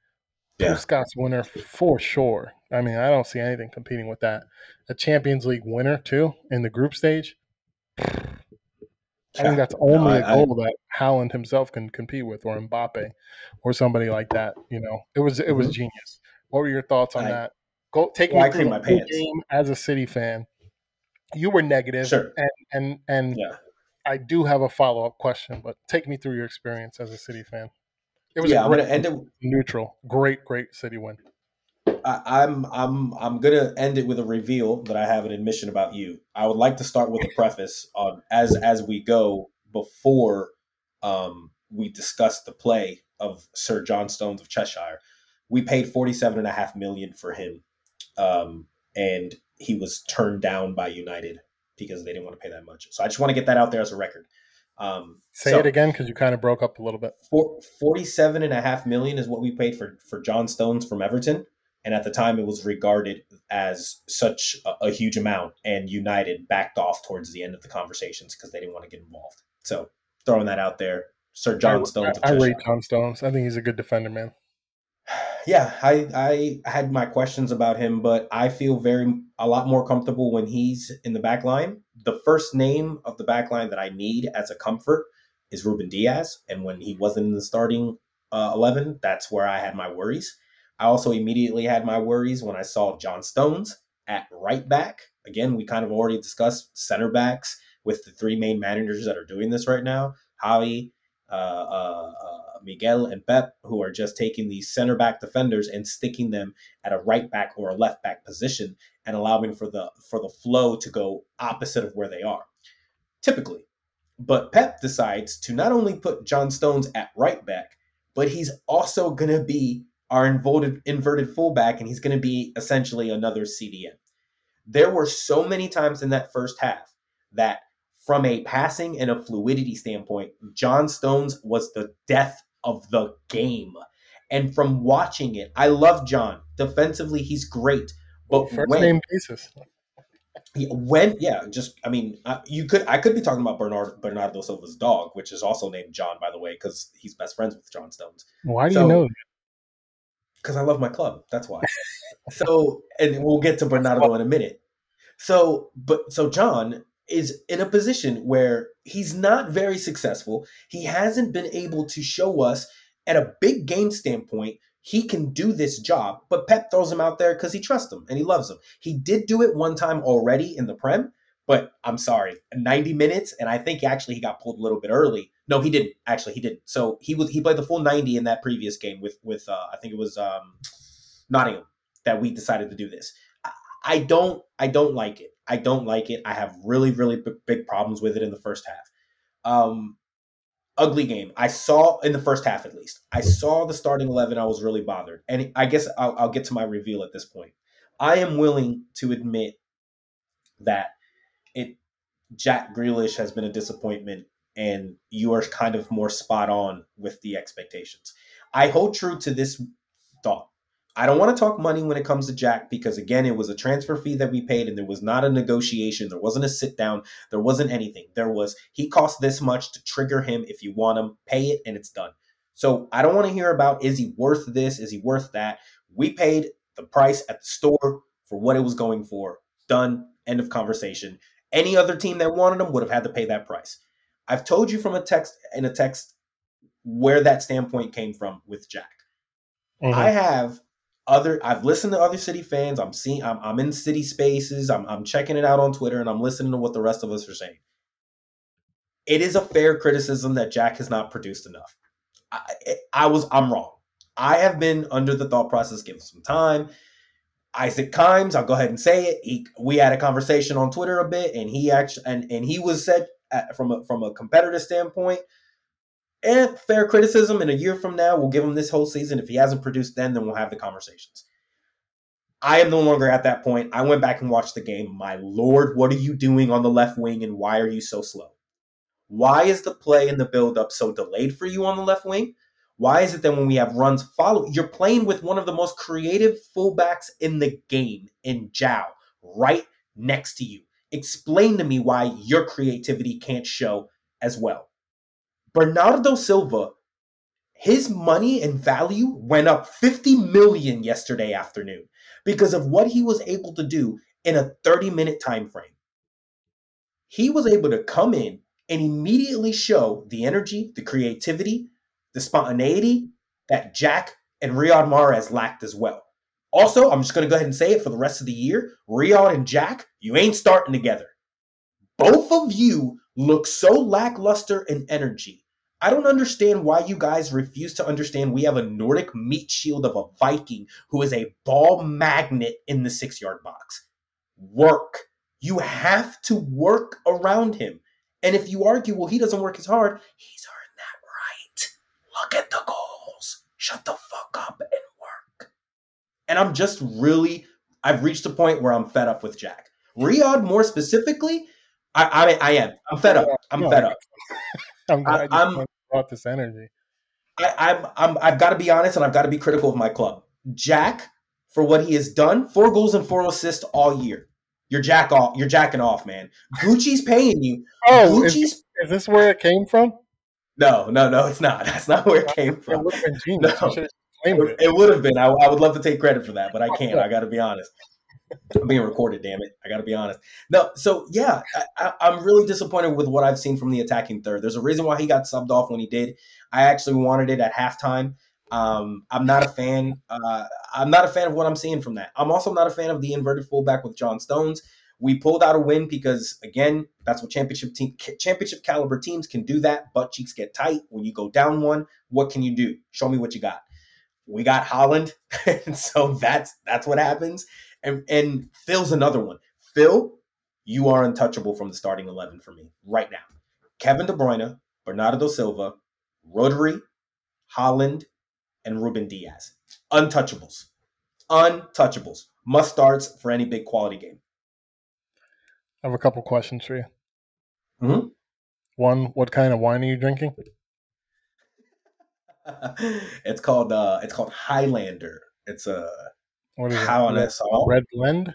yeah. Puskas winner for sure. I mean, I don't see anything competing with that. A Champions League winner too in the group stage. I think that's only I- a I- goal that Haaland himself can compete with, or Mbappe, or somebody like that. You know, it was it was Mhm. genius. What were your thoughts on I- that? Go take Well, I me through my pants. game as a City fan. You were negative, Sure. and and and Yeah. I do have a follow up question, but take me through your experience as a City fan. It was Yeah, a I'm gonna end it. neutral, great, great City win. I, I'm I'm I'm gonna end it with a reveal that I have an admission about you. I would like to start with a preface on as as we go before um, we discuss the play of Sir John Stones of Cheshire. We paid forty seven and a half million for him, um, and he was turned down by United because they didn't want to pay that much. So I just want to get that out there as a record. Um, Say so it again because you kind of broke up a little bit. for, 47 and a half million is what we paid for for John Stones from Everton and at the time it was regarded as such a, a huge amount and United backed off towards the end of the conversations because they didn't want to get involved. So throwing that out there, Sir John I, Stones. I, I rate John Stones. I think he's a good defender, man. Yeah, I I had my questions about him, but I feel very a lot more comfortable when he's in the back line. The first name of the back line that I need as a comfort is Ruben Dias, and when he wasn't in the starting uh, eleven, that's where I had my worries. I also immediately had my worries when I saw John Stones at right back. Again, we kind of already discussed center backs with the three main managers that are doing this right now: Xavi, uh, uh, uh, Miguel, and Pep, who are just taking these center back defenders and sticking them at a right back or a left back position and allowing for the for the flow to go opposite of where they are, typically. But Pep decides to not only put John Stones at right back, but he's also going to be our inverted inverted fullback, and he's going to be essentially another CDM. There were so many times in that first half that from a passing and a fluidity standpoint, John Stones was the death of the game. And from watching it, I love John. Defensively, he's great. But First when, name basis. yeah, when yeah, just I mean, uh, you could I could be talking about Bernard Bernardo Silva's dog, which is also named John, by the way, because he's best friends with John Stones. Why do So- you know? because I love my club. That's why. so, and we'll get to Bernardo in a minute. So, but so John is in a position where he's not very successful. He hasn't been able to show us at a big game standpoint he can do this job. But Pep throws him out there because he trusts him and he loves him. He did do it one time already in the Prem, but I'm sorry, 90 minutes, and I think actually he got pulled a little bit early. No, he didn't. Actually, he didn't. So he was he played the full 90 in that previous game with with uh, I think it was um, Nottingham that we decided to do this. I, I don't I don't like it. I don't like it. I have really really b- big problems with it in the first half. Um, ugly game. I saw in the first half at least. I saw the starting eleven. I was really bothered, and I guess I'll, I'll get to my reveal at this point. I am willing to admit that it Jack Grealish has been a disappointment, and you are kind of more spot on with the expectations. I hold true to this thought. I don't want to talk money when it comes to Jack because again, it was a transfer fee that we paid, and there was not a negotiation. There wasn't a sit down. There wasn't anything. There was he cost this much to trigger him. If you want him, pay it, and it's done. So I don't want to hear about is he worth this? Is he worth that? We paid the price at the store for what it was going for. Done. End of conversation. Any other team that wanted him would have had to pay that price. I've told you from a text in a text where that standpoint came from with Jack. Mhm. I have other I've listened to other city fans. I'm seeing I'm, I'm in city spaces. I'm, I'm checking it out on Twitter and I'm listening to what the rest of us are saying. It is a fair criticism that Jack has not produced enough. I, I was I'm wrong. I have been under the thought process, give some time. Isaac Kimes, I'll go ahead and say it. He, we had a conversation on Twitter a bit, and he actually and, and he was said uh, from a from a competitive standpoint. And fair criticism. In a year from now, we'll give him this whole season. If he hasn't produced then, then we'll have the conversations. I am no longer at that point. I went back and watched the game. My lord, what are you doing on the left wing, and why are you so slow? Why is the play and the build up so delayed for you on the left wing? Why is it that when we have runs follow, you're playing with one of the most creative fullbacks in the game in João right next to you? Explain to me why your creativity can't show as well. Bernardo Silva, his money and value went up 50 million yesterday afternoon because of what he was able to do in a 30 minute time frame. He was able to come in and immediately show the energy, the creativity, the spontaneity that Jack and Riyad Mahrez lacked as well. Also, I'm just going to go ahead and say it for the rest of the year Riyad and Jack, you ain't starting together. Both of you look so lackluster in energy. I don't understand why you guys refuse to understand we have a Nordic meat shield of a Viking who is a ball magnet in the six yard box. Work. You have to work around him. And if you argue, well, he doesn't work as hard, he's earned that right. Look at the goals. Shut the fuck up and work. And I'm just really, I've reached a point where I'm fed up with Jack. Riyad, more specifically, I, I, I am. I'm fed up. I'm No, fed up. I'm glad you I'm- brought this energy. I, I'm, I'm, I've got to be honest and I've got to be critical of my club. Jack, for what he has done, four goals and four assists all year. You're jack off. You're jacking off, man. Gucci's paying you. Oh, Gucci's is this where it came from? no, no, no. It's not. That's not where it came It from. would have been genius. No. You should have claimed it. It would have been. I, I would love to take credit for that, but I can't. I got to be honest. I'm being recorded. Damn it! I got to be honest. No, so yeah, I, I'm really disappointed with what I've seen from the attacking third. There's a reason why he got subbed off when he did. I actually wanted it at halftime. Um, I'm not a fan. Uh, I'm not a fan of what I'm seeing from that. I'm also not a fan of the inverted fullback with John Stones. We pulled out a win because again, that's what championship team, championship caliber teams can do. That butt cheeks get tight when you go down one. What can you do? Show me what you got. We got Haaland, and so that's that's what happens. And and Phil's another one. Phil, you are untouchable from the starting eleven for me right now. Kevin De Bruyne, Bernardo Silva, Rodri, Haaland, and Ruben Dias. Untouchables. Untouchables. Must starts for any big quality game. I have a couple questions for you. Mhm. One, what kind of wine are you drinking? it's called uh it's called Highlander. It's a What is it? Song. Red blend?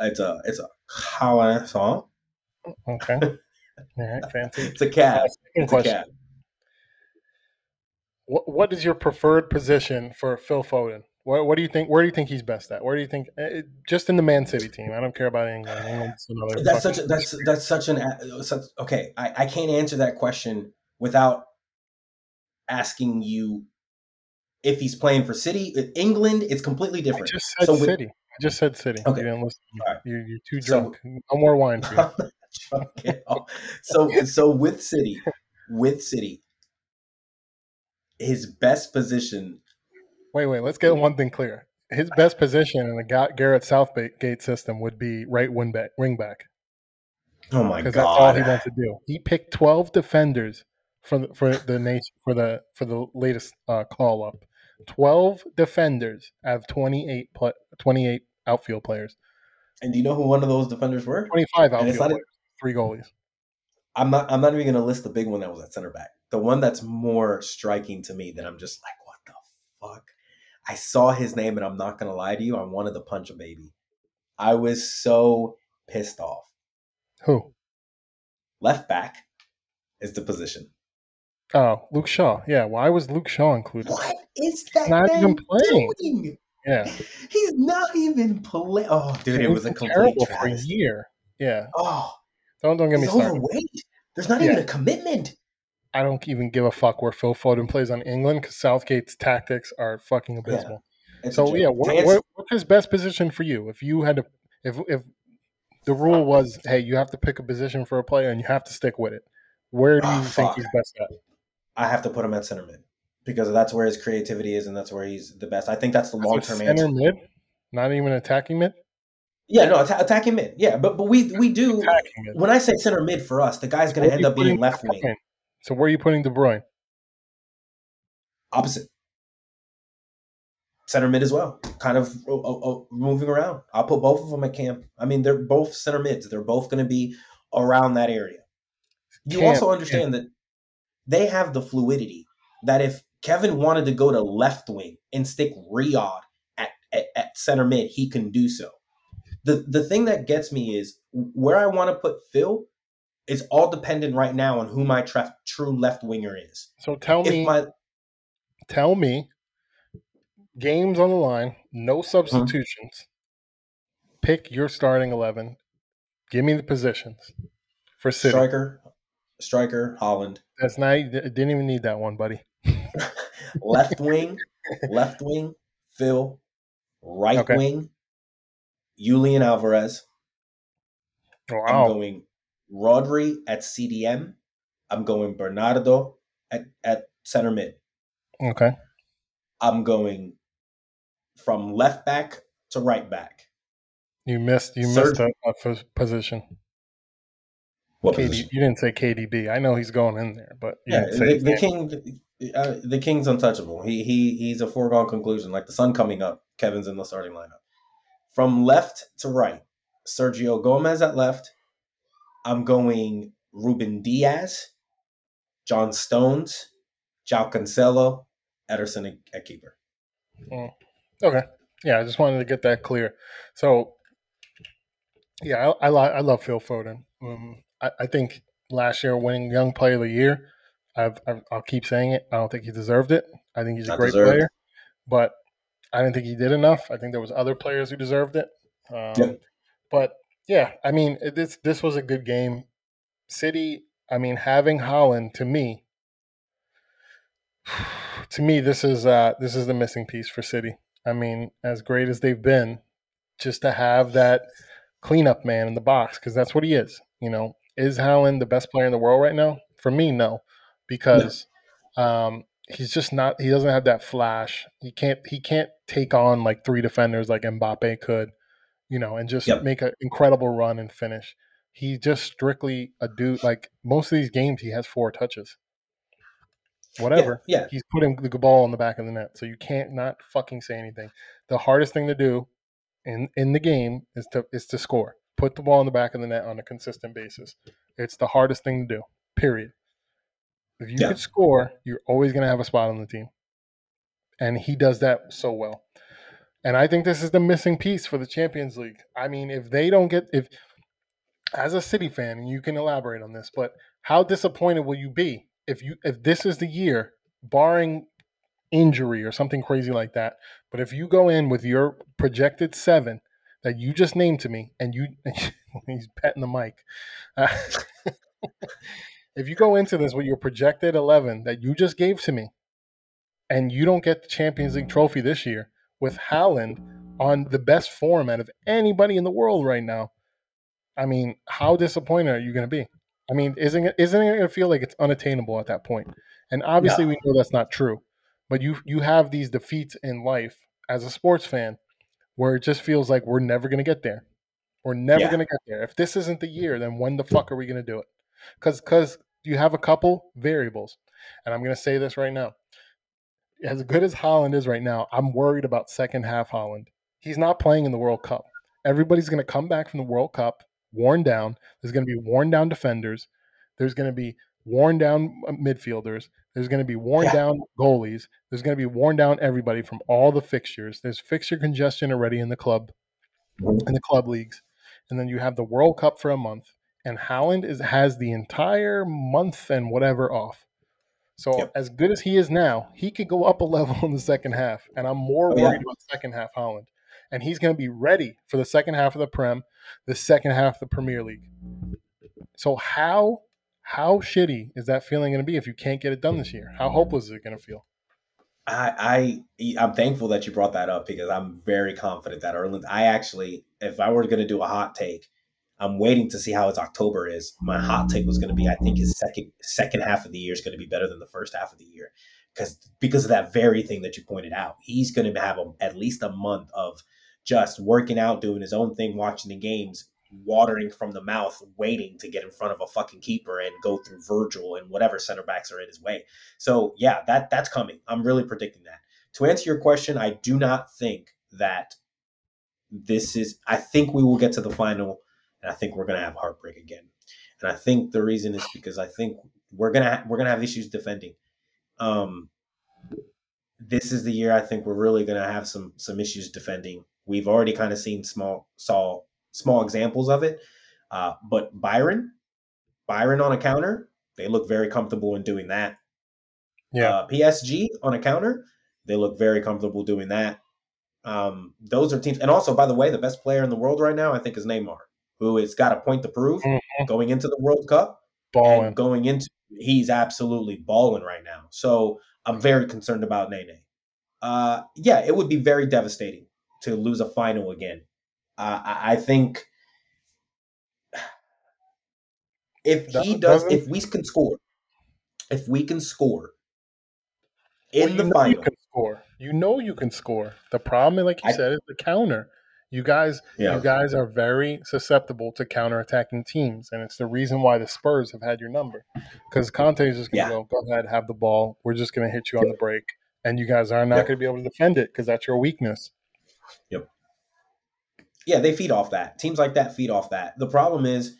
It's a it's a Highlander song. Okay. All right, fancy. It's a cat. Second It's a cat. What, what is your preferred position for Phil Foden? What, what do you think? Where do you think he's best at? Where do you think? eh, Just in the Man City team. I don't care about England. England's another. That's such a, that's that's such an uh, such, okay. I, I can't answer that question without asking you if he's playing for City, England. It's completely different. I just said So with- City. I just said City. Okay. You didn't listen. Right. You, you're too So- drunk. no more wine for you. So so with City, with City, his best position. Wait, wait. Let's get one thing clear. His best position in the Ga- Gareth Southgate system would be right wing back. Wing back. Oh my because that's all he wants to do. He picked twelve defenders for the, for the nation for the for the latest uh, call up. Twelve defenders out of 28, pl- 28 outfield players. And do you know who one of those defenders were? Twenty five And outfield it's not players. Three goalies. I'm not. I'm not even going to list the big one that was at center back. The one that's more striking to me that I'm just like, what the fuck? I saw his name, and I'm not going to lie to you. I wanted to punch a baby. I was so pissed off. Who? Left back is the position. Oh, Luke Shaw. Yeah. Why was Luke Shaw included? What is that Not even playing. doing? Yeah. He's not even playing. Oh, dude, it was a complete terrible for a year. Yeah. Oh, Don't don't get me started. overweight. There's not even a commitment. I don't even give a fuck where Phil Foden plays on England because Southgate's tactics are fucking abysmal. A So yeah, what, what, what's his best position for you? If you had to, if if the rule was, hey, you have to pick a position for a player and you have to stick with it, where do you Ah, think fuck. he's best at? I have to put him at center mid because that's where his creativity is and that's where he's the best. I think that's the long term center answer. mid, not even attacking mid. Yeah, no, atta- attacking mid. Yeah, but but we we do. When I say center mid for us, the guy's going to end up being left wing, So where are you putting De Bruyne? opposite center mid as well. Kind of uh, uh, uh, moving around. I'll put both of them at camp. I mean, they're both center mids. They're both going to be around that area. You Camp, also understand that they have the fluidity that if Kevin wanted to go to left wing and stick Riyad at, at, at center mid, he can do so. The the thing that gets me is where I want to put Phil is all dependent right now on who my tra- true left winger is. So tell me, my tell me, games on the line, no uh-huh. substitutions. Pick your starting eleven. Give me the positions for City. striker, striker, Haaland, That's not. Didn't even need that one, buddy. left wing, left wing, Phil, right Okay. wing, Julian Alvarez. I'm going Rodri at CDM. I'm going Bernardo at, at center mid. Okay. I'm going from left back to right back. You missed. You Serge- missed a, a position. What KD, position? you didn't say KDB. I know he's going in there, but Yeah, the, the king, uh, the king's untouchable. He he he's a foregone conclusion. Like the sun coming up, Kevin's in the starting lineup. From left to right, Sergio Gomez at left. I'm going Ruben Dias, John Stones, João Cancelo, Ederson at- at keeper. Okay. Yeah, I just wanted to get that clear. So, yeah, I, I, I love Phil Foden. Um, I, I think last year winning Young Player of the Year, I've, I've, I'll keep saying it. I don't think he deserved it. I think he's a Not great deserved. player, but I didn't think he did enough. I think there was other players who deserved it. Um. But yeah, I mean, it- this this was a good game. City, I mean, having Haaland to me, to me, this is uh, this is the missing piece for City. I mean, as great as they've been, just to have that cleanup man in the box because that's what he is. You know, is Haaland the best player in the world right now? For me, no, because um, he's just not. He doesn't have that flash. He can't. He can't take on like three defenders like Mbappe could. You know, and just Yep. make an incredible run and finish. He's just strictly a dude. Like most of these games, he has four touches. Whatever Yeah, yeah. he's putting the ball in the back of the net. So you can't not fucking say anything. The hardest thing to do in in the game is to is to score. Put the ball in the back of the net on a consistent basis. It's the hardest thing to do. Period. If you Yeah. could score, you're always going to have a spot on the team. And he does that so well. And I think this is the missing piece for the Champions League. I mean, if they don't get if as a City fan, and you can elaborate on this, but how disappointed will you be if you if this is the year, barring injury or something crazy like that, but if you go in with your projected seven that you just named to me, and you he's petting the mic, uh, if you go into this with your projected eleven that you just gave to me, and you don't get the Champions League trophy this year with Haaland on the best form out of anybody in the world right now, I mean, how disappointed are you going to be? I mean, isn't it isn't it going to feel like it's unattainable at that point? And obviously, No. we know that's not true. But you you have these defeats in life as a sports fan where it just feels like we're never going to get there. We're never Yeah. going to get there. If this isn't the year, then when the fuck are we going to do it? Because because you have a couple variables, and I'm going to say this right now. As good as Haaland is right now, I'm worried about second half Haaland. He's not playing in the World Cup. Everybody's going to come back from the World Cup worn down. There's going to be worn down defenders. There's going to be worn down uh, midfielders. There's going to be worn Yeah. down goalies. There's going to be worn down everybody from all the fixtures. There's fixture congestion already in the club, Mhm. in the club leagues, and then you have the World Cup for a month. And Haaland is has the entire month and whatever off. So Yep. as good as he is now, he could go up a level in the second half, and I'm more Oh, yeah. worried about second half Haaland. And he's going to be ready for the second half of the Prem, the second half of the Premier League. So how how shitty is that feeling going to be if you can't get it done this year? How mm-hmm. hopeless is it going to feel? I, I I'm thankful that you brought that up because I'm very confident that Erling. I actually, if I were going to do a hot take, I'm waiting to see how its October is. My hot take was going to be, I think his second second half of the year is going to be better than the first half of the year because because of that very thing that you pointed out. He's going to have a, at least a month of just working out, doing his own thing, watching the games, watering from the mouth, waiting to get in front of a fucking keeper and go through Virgil and whatever center backs are in his way. So yeah, that that's coming. I'm really predicting that. To answer your question, I do not think that this is. I think we will get to the final, and I think we're gonna have heartbreak again. And I think the reason is because I think we're gonna we're gonna have issues defending. Um, this is the year I think we're really gonna have some some issues defending. We've already kind of seen small saw small examples of it, uh, but Bayern, Bayern on a counter, they look very comfortable in doing that. Yeah. Uh, PSG on a counter, they look very comfortable doing that. Um, those are teams, and also by the way, the best player in the world right now, I think, is Neymar, who has got a point to prove Mhm. going into the World Cup Balling. going into. He's absolutely balling right now. So I'm very concerned about Nene. Uh, yeah, it would be very devastating to lose a final again. Uh, I, think if he does, if we can score, if we can score in you the final, you can score. You know you can score. The problem, like you I- said, is the counter. You guys, yeah, you guys are very susceptible to counterattacking teams, and it's the reason why the Spurs have had your number. Because Conte is just going to Yeah. go, go ahead, have the ball. We're just going to hit you on the break, and you guys are not Yep. going to be able to defend it because that's your weakness. Yeah, they feed off that. Teams like that feed off that. The problem is,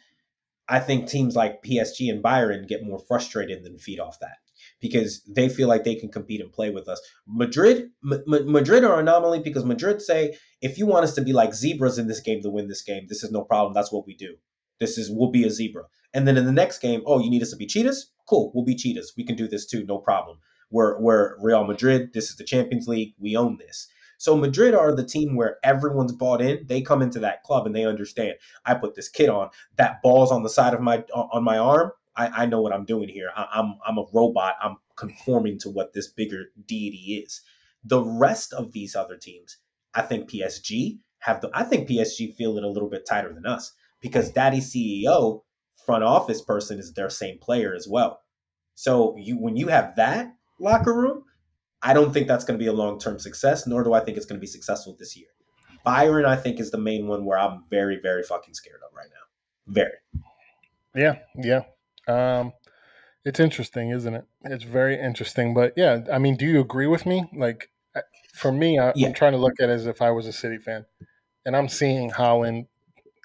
I think teams like PSG and Bayern get more frustrated than feed off that because they feel like they can compete and play with us. Madrid, M- M- Madrid are anomaly because Madrid say if you want us to be like zebras in this game to win this game, this is no problem. That's what we do. This is we'll be a zebra. And then in the next game, oh, you need us to be cheetahs? Cool, we'll be cheetahs. We can do this too, no problem. We're we're Real Madrid. This is the Champions League. We own this. So Madrid are the team where everyone's bought in. They come into that club and they understand. I put this kit on. That ball's on the side of my on my arm. I, I know what I'm doing here. I, I'm I'm a robot. I'm conforming to what this bigger deity is. The rest of these other teams, I think PSG have the. I think PSG feel it a little bit tighter than us because Daddy CEO front office person is their same player as well. So you when you have that locker room, I don't think that's going to be a long term success. Nor do I think it's going to be successful this year. Bayern, I think, is the main one where I'm very very fucking scared of right now. Very. Yeah, yeah. Um, it's interesting, isn't it? It's very interesting. But yeah, I mean, do you agree with me? Like, for me, I, Yeah. I'm trying to look at it as if I was a City fan, and I'm seeing how Haaland.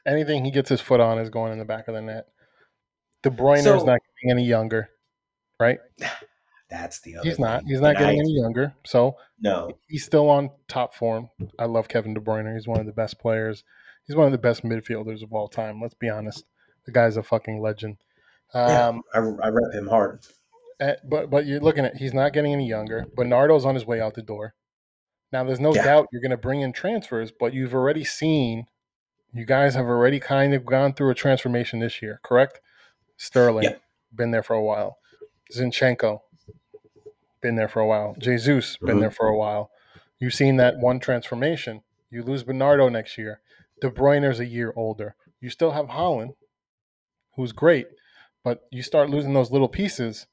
Anything he gets his foot on is going in the back of the net. De Bruyne is not getting any younger, right? That's the other. He's not. thing. He's not And getting I- any younger. So No. he's still on top form. I love Kevin De Bruyne. He's one of the best players. He's one of the best midfielders of all time. Let's be honest. The guy's a fucking legend. Yeah, Um, I, I rep him hard. eh, but but you're looking at he's not getting any younger. Bernardo's on his way out the door. Now there's no Yeah. doubt you're going to bring in transfers, but you've already seen. You guys have already kind of gone through a transformation this year, correct? Sterling, Yeah. been there for a while. Zinchenko, been there for a while. Jesus, been Mhm. there for a while. You've seen that one transformation. You lose Bernardo next year. De Bruyne's a year older. You still have Haaland, who's great, but you start losing those little pieces.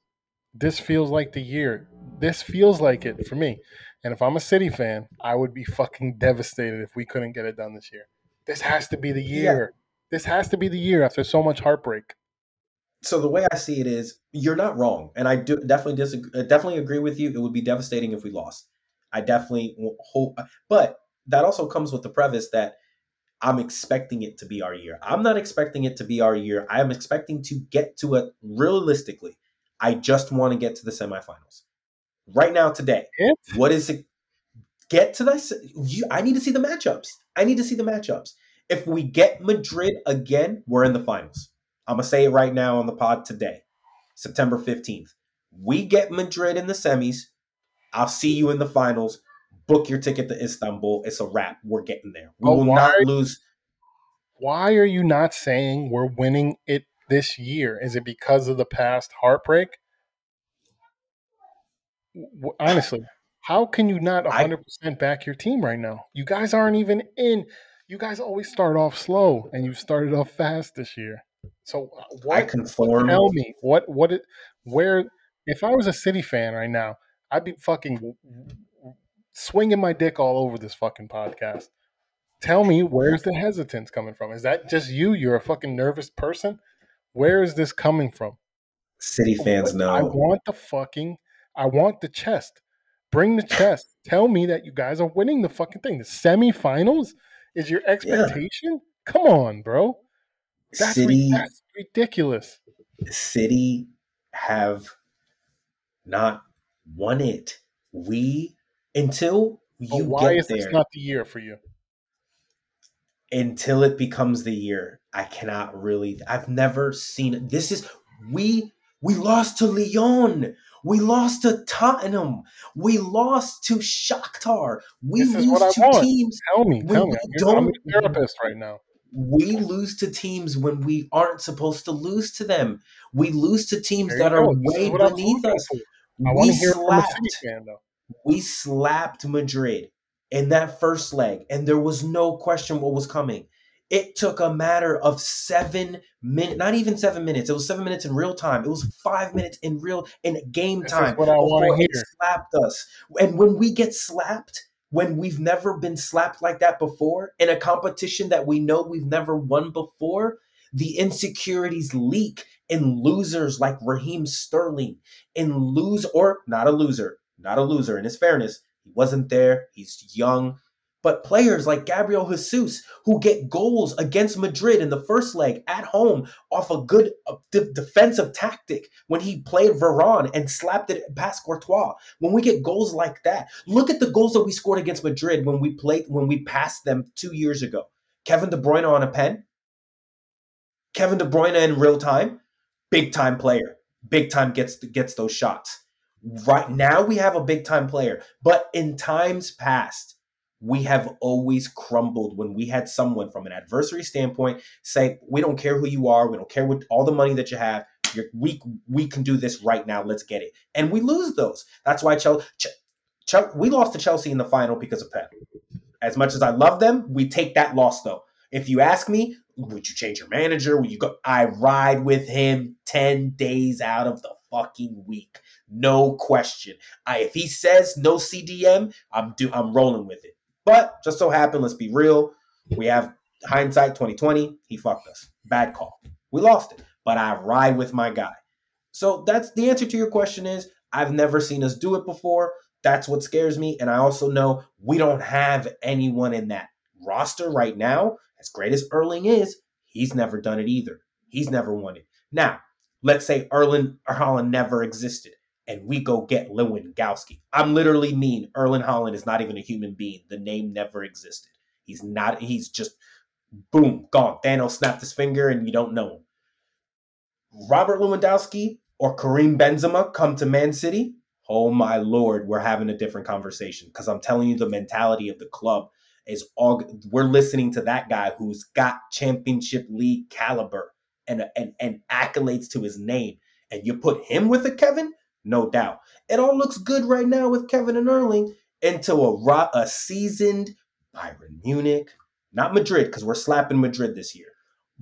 This feels like the year. This feels like it for me. And if I'm a City fan, I would be fucking devastated if we couldn't get it done this year. This has to be the Yeah. year. This has to be the year after so much heartbreak. So the way I see it is, you're not wrong, and I do definitely disagree. uh, Definitely agree with you. It would be devastating if we lost. I definitely hope, but that also comes with the preface that I'm expecting it to be our year. I'm not expecting it to be our year. I am expecting to get to it realistically. I just want to get to the semifinals. Right now, today, what is it? Get to the. You, I need to see the matchups. I need to see the matchups. If we get Madrid again, we're in the finals. I'm gonna say it right now on the pod today, September 15th. We get Madrid in the semis. I'll see you in the finals. Book your ticket to Istanbul. It's a wrap. We're getting there. We Oh, will not lose. Why are you not saying we're winning it this year? Is it because of the past heartbreak? Honestly, how can you not 100% back your team right now? You guys aren't even in. You guys always start off slow, and you started off fast this year. So uh, I what? conform. Tell me what what it where? If I was a City fan right now, I'd be fucking swinging my dick all over this fucking podcast. Tell me where's the hesitance coming from? Is that just you? You're a fucking nervous person. Where is this coming from? City fans know. I want the fucking. I want the chest. Bring the chest. Tell me that you guys are winning the fucking thing. The semifinals is your expectation. Come on, bro. That's, City that's ridiculous. City have not won it. We until you why get is there, this not the year for you? until it becomes the year, I cannot really. I've never seen this. Is we we lost to Lyon. We lost to Tottenham. We lost to Shakhtar. We This lose to want. teams. Tell me, We tell me. I'm a therapist right now. We lose to teams when we aren't supposed to lose to them. We lose to teams that are go. This way beneath us. I We hear it from slapped. Fan, we slapped Madrid in that first leg, and there was no question what was coming. It took a matter of seven minutes, not even seven minutes. It was seven minutes in real time. It was five minutes in real in game This time what I want to hear. slapped us. And when we get slapped, when we've never been slapped like that before in a competition that we know we've never won before, the insecurities leak in losers like Raheem Sterling, in lose or not a loser, not a loser. In his fairness, he wasn't there. He's young. But players like Gabriel Jesus, who get goals against Madrid in the first leg at home off a good uh, de- defensive tactic when he played Varane and slapped it past Courtois. When we get goals like that, look at the goals that we scored against Madrid when we played when we passed them two years ago. Kevin De Bruyne on a pen. Kevin De Bruyne in real time, big time player. Big time gets gets those shots. Right now we have a big time player, but in times past, we have always crumbled when we had someone from an adversary standpoint say, "We don't care who you are. We don't care what all the money that you have. You're, we we can do this right now. Let's get it." And we lose those. That's why Chelsea, Chelsea we lost to Chelsea in the final because of Pep. As much as I love them, we take that loss though. If you ask me, would you change your manager? Would you go? I ride with him ten days out of the fucking week, no question. I if he says no CDM, I'm do I'm rolling with it. But just so happened, let's be real, we have hindsight 2020. He fucked us. Bad call. We lost it, but I ride with my guy. So that's the answer to your question. Is I've never seen us do it before. That's what scares me, and I also know we don't have anyone in that roster right now as great as Erling is, he's never done it either. He's never won it. Now, let's say Erling or Haaland never existed and we go get Lewandowski. I'm literally mean. Erling Haaland is not even a human being. The name never existed. He's not, he's just boom, gone. Thanos snapped his finger and you don't know him. Robert Lewandowski or Karim Benzema come to Man City. Oh my lord, we're having a different conversation because I'm telling you the mentality of the club is all we're listening to that guy who's got championship league caliber and and and accolades to his name and you put him with a Kevin no doubt it all looks good right now with Kevin and Erling into a a seasoned Bayern Munich not Madrid because we're slapping Madrid this year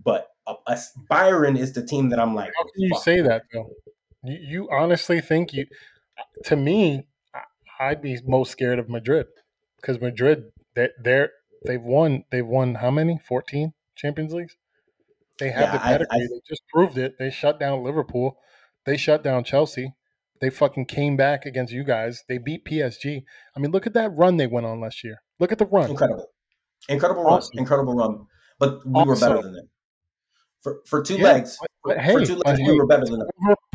but a, a Bayern is the team that I'm like How can you fuck. say that though? You, you honestly think you? To me, I'd be most scared of Madrid because Madrid, they, they're they've won. They've won how many? Fourteen Champions Leagues. They have Yeah, the pedigree. They just proved it. They shut down Liverpool. They shut down Chelsea. They fucking came back against you guys. They beat PSG. I mean, look at that run they went on last year. Look at the run. incredible incredible run Awesome. incredible run but we were better than them for for two Yeah, legs but- for, but for hey, two legs hey, we were better than them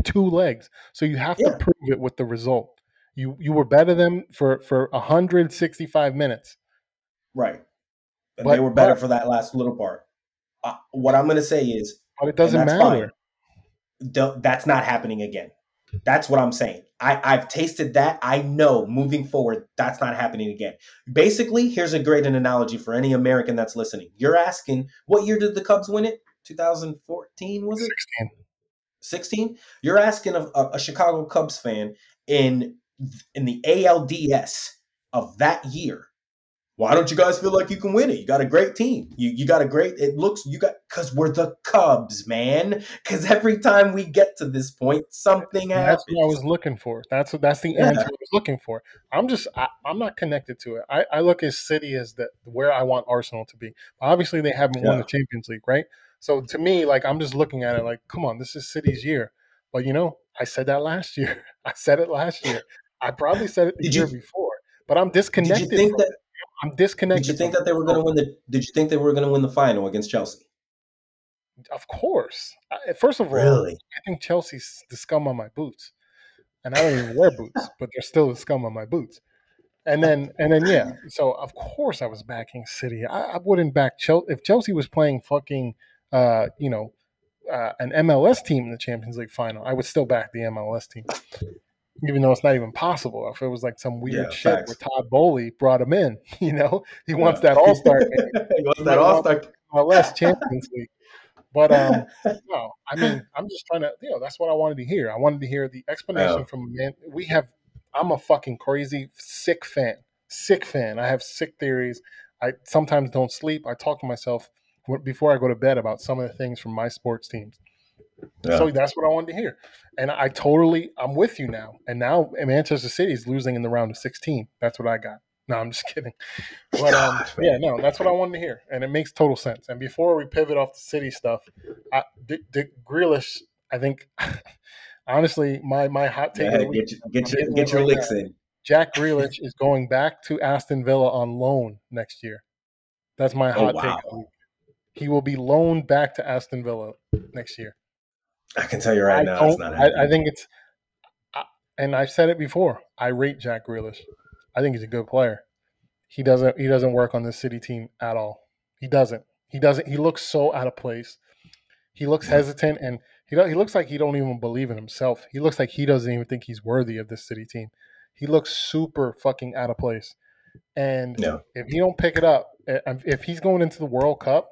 two legs. So you have Yeah. to prove it with the result. You you were better than for for 165 minutes. Right. And But- they were better but- for that last little part. Uh, what I'm going to say is But it doesn't matter. th- that's not happening again. That's what I'm saying. I, I've tasted that. I know moving forward, that's not happening again. Basically, here's a great analogy for any American that's listening. You're asking, what year did the Cubs win it? 2014, was it? 16. 16 you're asking a, a, a chicago cubs fan in in the alds of that year why don't you guys feel like you can win it you got a great team you you got a great it looks you got because we're the cubs man because every time we get to this point something And happens that's what I was looking for. That's what that's the Yeah. answer I was looking for. I'm just I, I'm not connected to it. I, I look at City as the where I want Arsenal to be. Obviously, they haven't won the Champions League, right? So to me, like I'm just looking at it like, come on, this is City's year. But you know, I said that last year. I said it last year. I probably said it the Did year you- before. But I'm did disconnected. you think that. I'm disconnected. did you think that they were going to win the did you think they were going to win the final against chelsea. Of course. First of all, really I think Chelsea's the scum on my boots, and I don't even wear boots, but they're still the scum on my boots. And then, and then, yeah. So of course I was backing City. I, I wouldn't back Chelsea if Chelsea was playing fucking, uh, you know, uh, an MLS team in the Champions League final. I would still back the MLS team, even though it's not even possible. If it was like some weird Yeah, shit facts. where Todd Boehly brought him in, you know, he wants Yeah. that All Star he wants that all-star MLS Champions League. But um, no, I mean, I'm just trying to, you know, that's what I wanted to hear. I wanted to hear the explanation from a man. We have, I'm a fucking crazy, sick fan, sick fan. I have sick theories. I sometimes don't sleep. I talk to myself before I go to bed about some of the things from my sports teams. Yeah. So that's what I wanted to hear, and I totally I'm with you now. And now Manchester City is losing in the round of 16. That's what I got. No, I'm just kidding. But um, yeah, no, that's what I wanted to hear, and it makes total sense. And before we pivot off the City stuff, I, Dick, Dick Grealish, I think, honestly, my my hot take week, get, your- get, your, get your licks in. Jack Grealish is going back to Aston Villa on loan next year. That's my Oh, hot wow. take. of the week. He will be loaned back to Aston Villa next year. I can tell you right I now, it's not I, happening. I think it's, and I've said it before. I rate Jack Grealish. I think he's a good player. He doesn't. He doesn't work on this City team at all. He doesn't. He doesn't. He looks so out of place. He looks Yeah. hesitant, and he he looks like he don't even believe in himself. He looks like he doesn't even think he's worthy of this City team. He looks super fucking out of place. And No. if he don't pick it up, eh, if he's going into the World Cup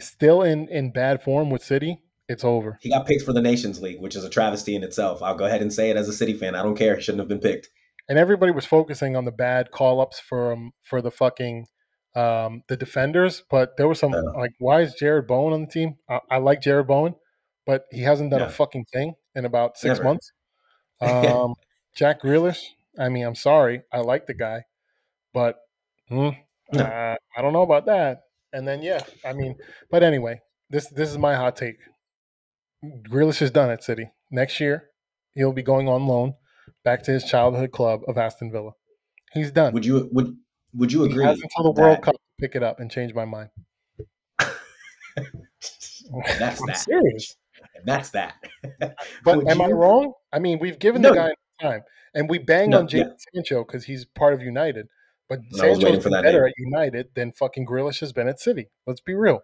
still in in bad form with City, it's over. He got picked for the Nations League, which is a travesty in itself. I'll go ahead and say it as a City fan. I don't care. He shouldn't have been picked. and everybody was focusing on the bad call ups for um, for the fucking um, the defenders, but there was some Yeah. like, why is Jarrod Bowen on the team? I, I like Jarrod Bowen, but he hasn't done Yeah. a fucking thing in about six Never. months. Um, Jack Grealish, I mean, I'm sorry, I like the guy, but hmm, No. uh, I don't know about that. And then yeah, I mean, but anyway, this this is my hot take. Grealish is done at City. Next year, he'll be going on loan back to his childhood club of Aston Villa. He's done. Would you would would you he agree? has until the World that- Cup to pick it up and change my mind. That's I'm that. serious. That's that. But Would am I wrong? I mean, we've given No. the guy time, and we bang No, on Jadon Sancho because he's part of United. But was Sancho's waiting for that better at United than fucking Grealish has been at City. Let's be real.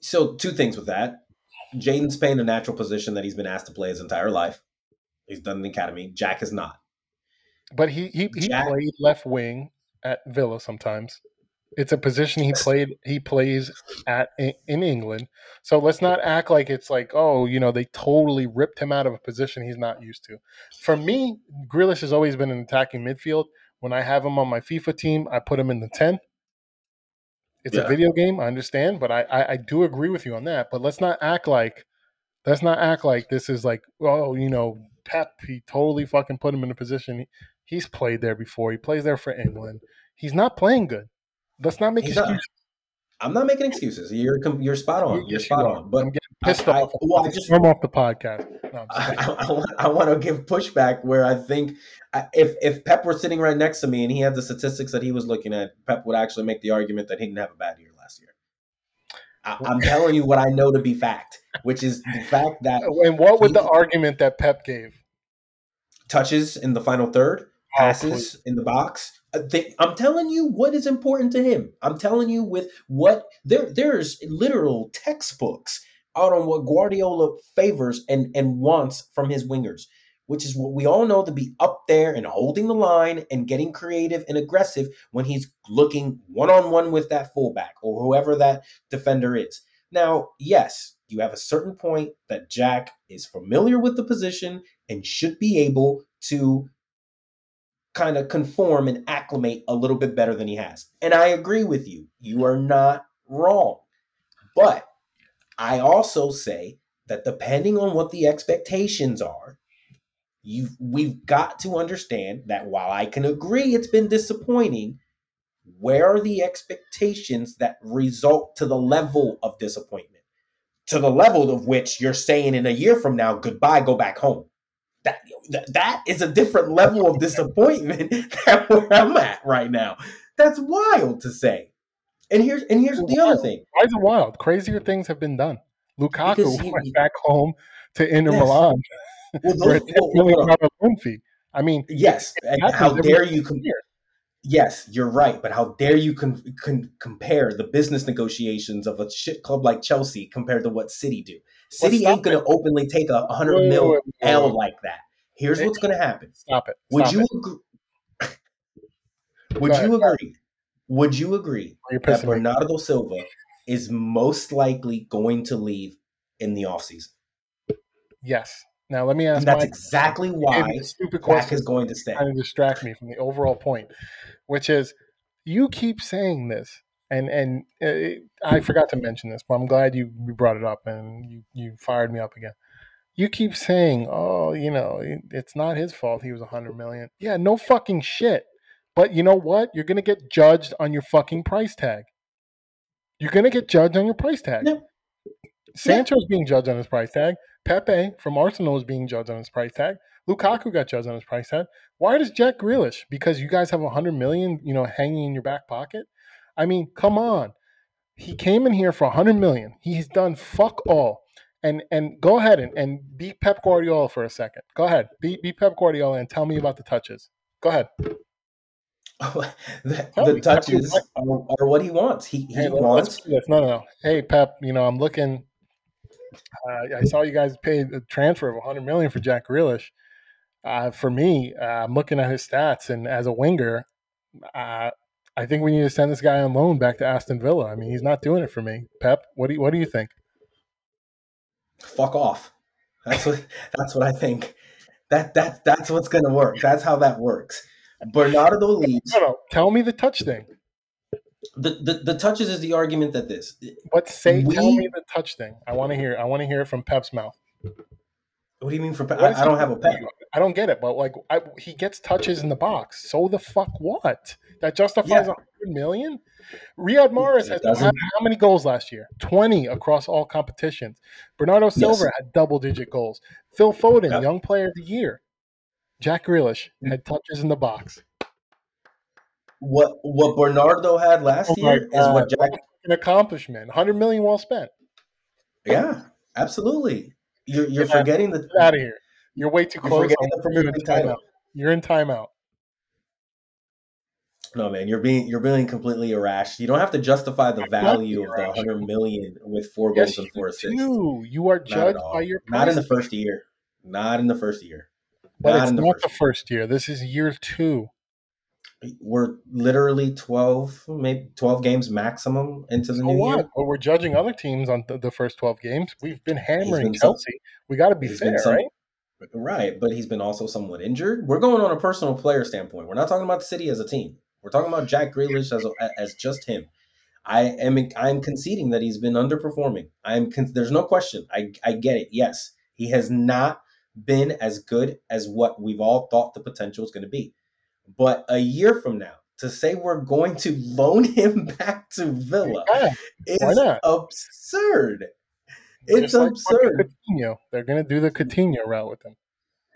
So two things with that. Jadon's playing a natural position that he's been asked to play his entire life. He's done in the academy. Jack is not. But he he, he Jack- played left wing at Villa sometimes. It's a position he played he plays at in, in England. So let's not act like it's like oh you know they totally ripped him out of a position he's not used to. For me, Grealish has always been an attacking midfield. When I have him on my FIFA team, I put him in the ten. It's a video game, I understand, but I, I I do agree with you on that. But let's not act like let's not act like this is like oh you know Pep he totally fucking put him in a position. He's played there before. He plays there for England. He's not playing good. Let's not make He's excuses. I'm not making excuses. You're you're spot on. You're Yes, spot you on. But I'm getting pissed I- I- off. well, I I just- storm off the podcast. No, I'm I. I, want- to give pushback where I think if if Pep were sitting right next to me and he had the statistics that he was looking at, Pep would actually make the argument that he didn't have a bad year last year. I, I'm telling you what I know to be fact, which is the fact that and what would the argument that Pep gave? touches in the final third, Oh, passes in the box. They- I'm telling you what is important to him. I'm telling you with what there there's literal textbooks out on what Guardiola favors and and wants from his wingers, which is what we all know to be up there and holding the line and getting creative and aggressive when he's looking one on one with that fullback or whoever that defender is. Now, yes, you have a certain point that Jack is familiar with the position and should be able to kind of conform and acclimate a little bit better than he has. And I agree with you. You are not wrong. But I also say that depending on what the expectations are, you we've got to understand that while I can agree it's been disappointing, where are the expectations that result to the level of disappointment? To the level of which you're saying in a year from now, goodbye, go back home that that- is a different level of disappointment than where I'm at right now. That's wild to say. And here's and here's the other thing. Why is it wild? Crazier things have been done. Lukaku he- went back home to Inter Yes. Milan Well, those, $10 well, loan fee. I mean, yes, how dare you? compare? yes, you're right, but how dare you con- con- compare the business negotiations of a shit club like Chelsea compared to what City do? City ain't going to openly take a hundred Wait, mil wait, wait, wait, L wait. like that. Here's It- what's going to happen. stop it. Would you it. agree? Would you agree? Would you agree that pissing me. Bernardo Silva is most likely going to leave in the offseason. Yes. Now let me ask And that's my exactly why me stupid Dak question is going to stay. trying to distract me from the overall point, which is you keep saying this And and uh, I forgot to mention this, but I'm glad you brought it up and you you fired me up again. You keep saying, "Oh, you know, it's not his fault. He was a hundred million. Yeah, no fucking shit. But you know what? You're gonna get judged on your fucking price tag. You're gonna get judged on your price tag. Yeah. Sancho's being judged on his price tag. Pepe from Arsenal is being judged on his price tag. Lukaku got judged on his price tag. Why does Jack Grealish? Because you guys have a hundred million, you know, hanging in your back pocket. I mean, come on. He came in here for a hundred million. He's done fuck all. And and go ahead and, and beat Pep Guardiola for a second. Go ahead. Beat beat Pep Guardiola and tell me about the touches. Go ahead. the, the me touches are, are what he wants. He, he Hey, wants. No, no, no. Hey, Pep. You know, I'm looking. Uh, I saw you guys paid a transfer of 100 million for Jack Grealish. Uh, for me, uh, I'm looking at his stats, and as a winger, uh, I think we need to send this guy on loan back to Aston Villa. I mean, he's not doing it for me. Pep, what do you, what do you think? fuck off. That's what that's what I think. That that that's what's gonna work. That's how that works. Bernardo leaves. No, no. Tell me the touch thing. The, the the touches is the argument that this. What say? tell We- me the touch thing. I want to hear. I want to hear it from Pep's mouth. What do you mean for? I, I don't have a pet. I don't get it, but like I, he gets touches in the box. So the fuck what? That justifies a Yeah. hundred million? Riyad Mahrez has had how many goals last year? Twenty across all competitions. Bernardo Silva had double digit goals. Phil Foden, young player of the year. Jack Grealish mm. had touches in the box. What what Bernardo had last Oh year is what Jack. An accomplishment. Hundred million well spent. Yeah, absolutely. You're you're Get forgetting the. Out of here. You're way too close. You're timeout. You're in timeout. No man, you're being you're being completely irrational. You don't have to justify the value of the hundred million with four Yes, goals and four assists. do. You are Not judged by your Not in the first year. Not in the first year. But Not it's the not first the first year. This is year two. We're literally twelve, maybe twelve games maximum into the So new what? year. But we're judging other teams on the, the first twelve games. We've been hammering been some- We got to be fair, some- right? Right, but he's been also somewhat injured. We're going on a personal player standpoint. We're not talking about the city as a team. We're talking about Jack Grealish as a, as just him. I am I'm conceding that he's been underperforming. I'm con- there's no question. I I get it. Yes, he has not been as good as what we've all thought the potential is going to be. But a year from now, to say we're going to loan him back to Villa Yeah, is absurd. It's like absurd. Coutinho. They're gonna do the Coutinho route with him.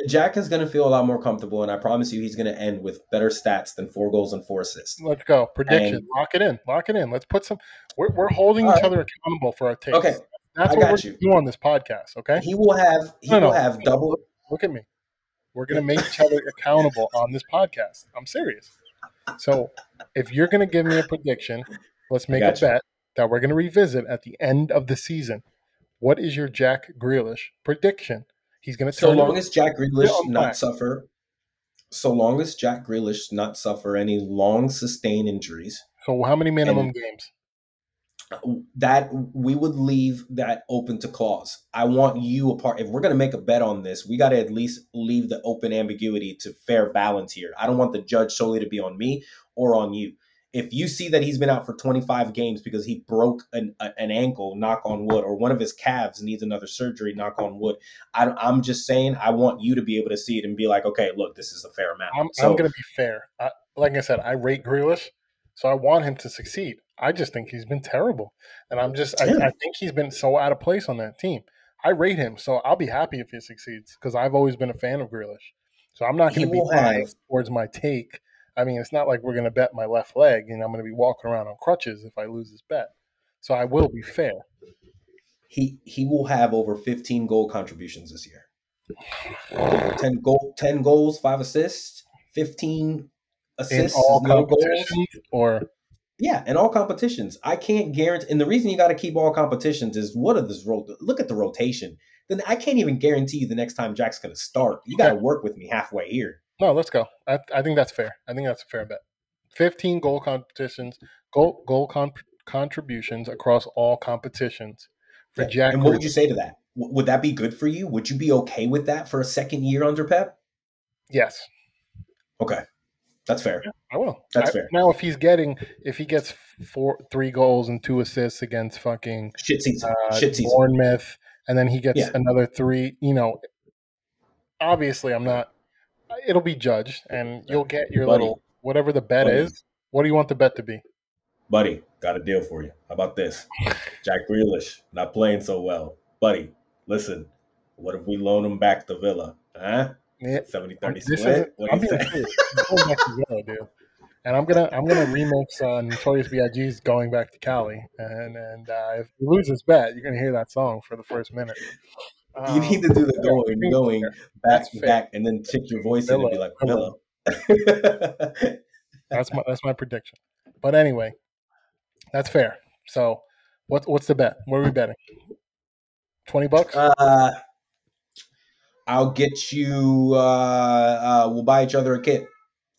Jack is going to feel a lot more comfortable, and I promise you, he's going to end with better stats than four goals and four assists. Let's go. Prediction. And- Lock it in. Lock it in. Let's put some. We're, we're holding each right. other accountable for our takes. Okay, That's I what we're you. doing on this podcast. Okay. he will have he No, no. will have double. Look at me. We're gonna make each other accountable on this podcast. I'm serious. So if you're gonna give me a prediction, let's make a bet that we're gonna revisit at the end of the season. What is your Jack Grealish prediction? He's gonna So turn long as Jack Grealish not suffer, so long as Jack Grealish not suffer any long sustained injuries, so how many minimum games? That we would leave that open to clause. I want you a part. If we're going to make a bet on this, we got to at least leave the open ambiguity to fair balance here. I don't want the judge solely to be on me or on you. If you see that he's been out for 25 games because he broke an, an ankle, knock on wood, or one of his calves needs another surgery, knock on wood, I, I'm just saying I want you to be able to see it and be like, okay, look, this is a fair amount. I'm, so I'm gonna be fair. I, like I said, I rate Grealish, so I want him to succeed. I just think he's been terrible, and I'm just I, I think he's been so out of place on that team. I rate him, so I'll be happy if he succeeds because I've always been a fan of Grealish. So I'm not going to be biased towards my take. I mean, it's not like we're going to bet my left leg and I'm going to be walking around on crutches if I lose this bet. So I will be fair. he he will have over 15 goal contributions this year. 10 goal 10 goals, 5 assists, 15 In assists, no goals. or Yeah, and all competitions. I can't guarantee and the reason you got to keep all competitions is what are this rot look at the rotation. Then I can't even guarantee you the next time Jack's going to start. You got to work with me halfway here. no, let's go. I, I think that's fair. I think that's a fair bet. 15 goal competitions, goal goal con- contributions across all competitions for Yeah. Jack. and what would you say to that? W- would that be good for you? Would you be okay with that for a second year under Pep? Yes. Okay. That's fair. I will. That's I- fair. Now, if he's getting, if he gets four, three goals and two assists against fucking Shit season. uh, Shit season. Bournemouth, and then he gets Yeah. another three, you know, obviously I'm not. It'll be judged, and you'll get your Buddy. little whatever the bet Buddy. is. What do you want the bet to be? Buddy, got a deal for you. How about this? Jack Grealish, not playing so well. Buddy, listen, what if we loan him back to Villa? Huh? Yeah, 70 30 split? What I'm do you being say? serious. Going back to dude. And I'm gonna I'm gonna remix uh, Notorious B.I.G.'s "Going Back to Cali," and and uh, if you lose this bet, you're gonna hear that song for the first minute. You Um, need to do the going, going back, fair. back, and then tick your voice in and be like, Villa. Villa. That's my that's my prediction. But anyway, that's fair. So, what's what's the bet? What are we betting? Twenty bucks. uh, I'll get you, uh, uh, we'll buy each other a kit.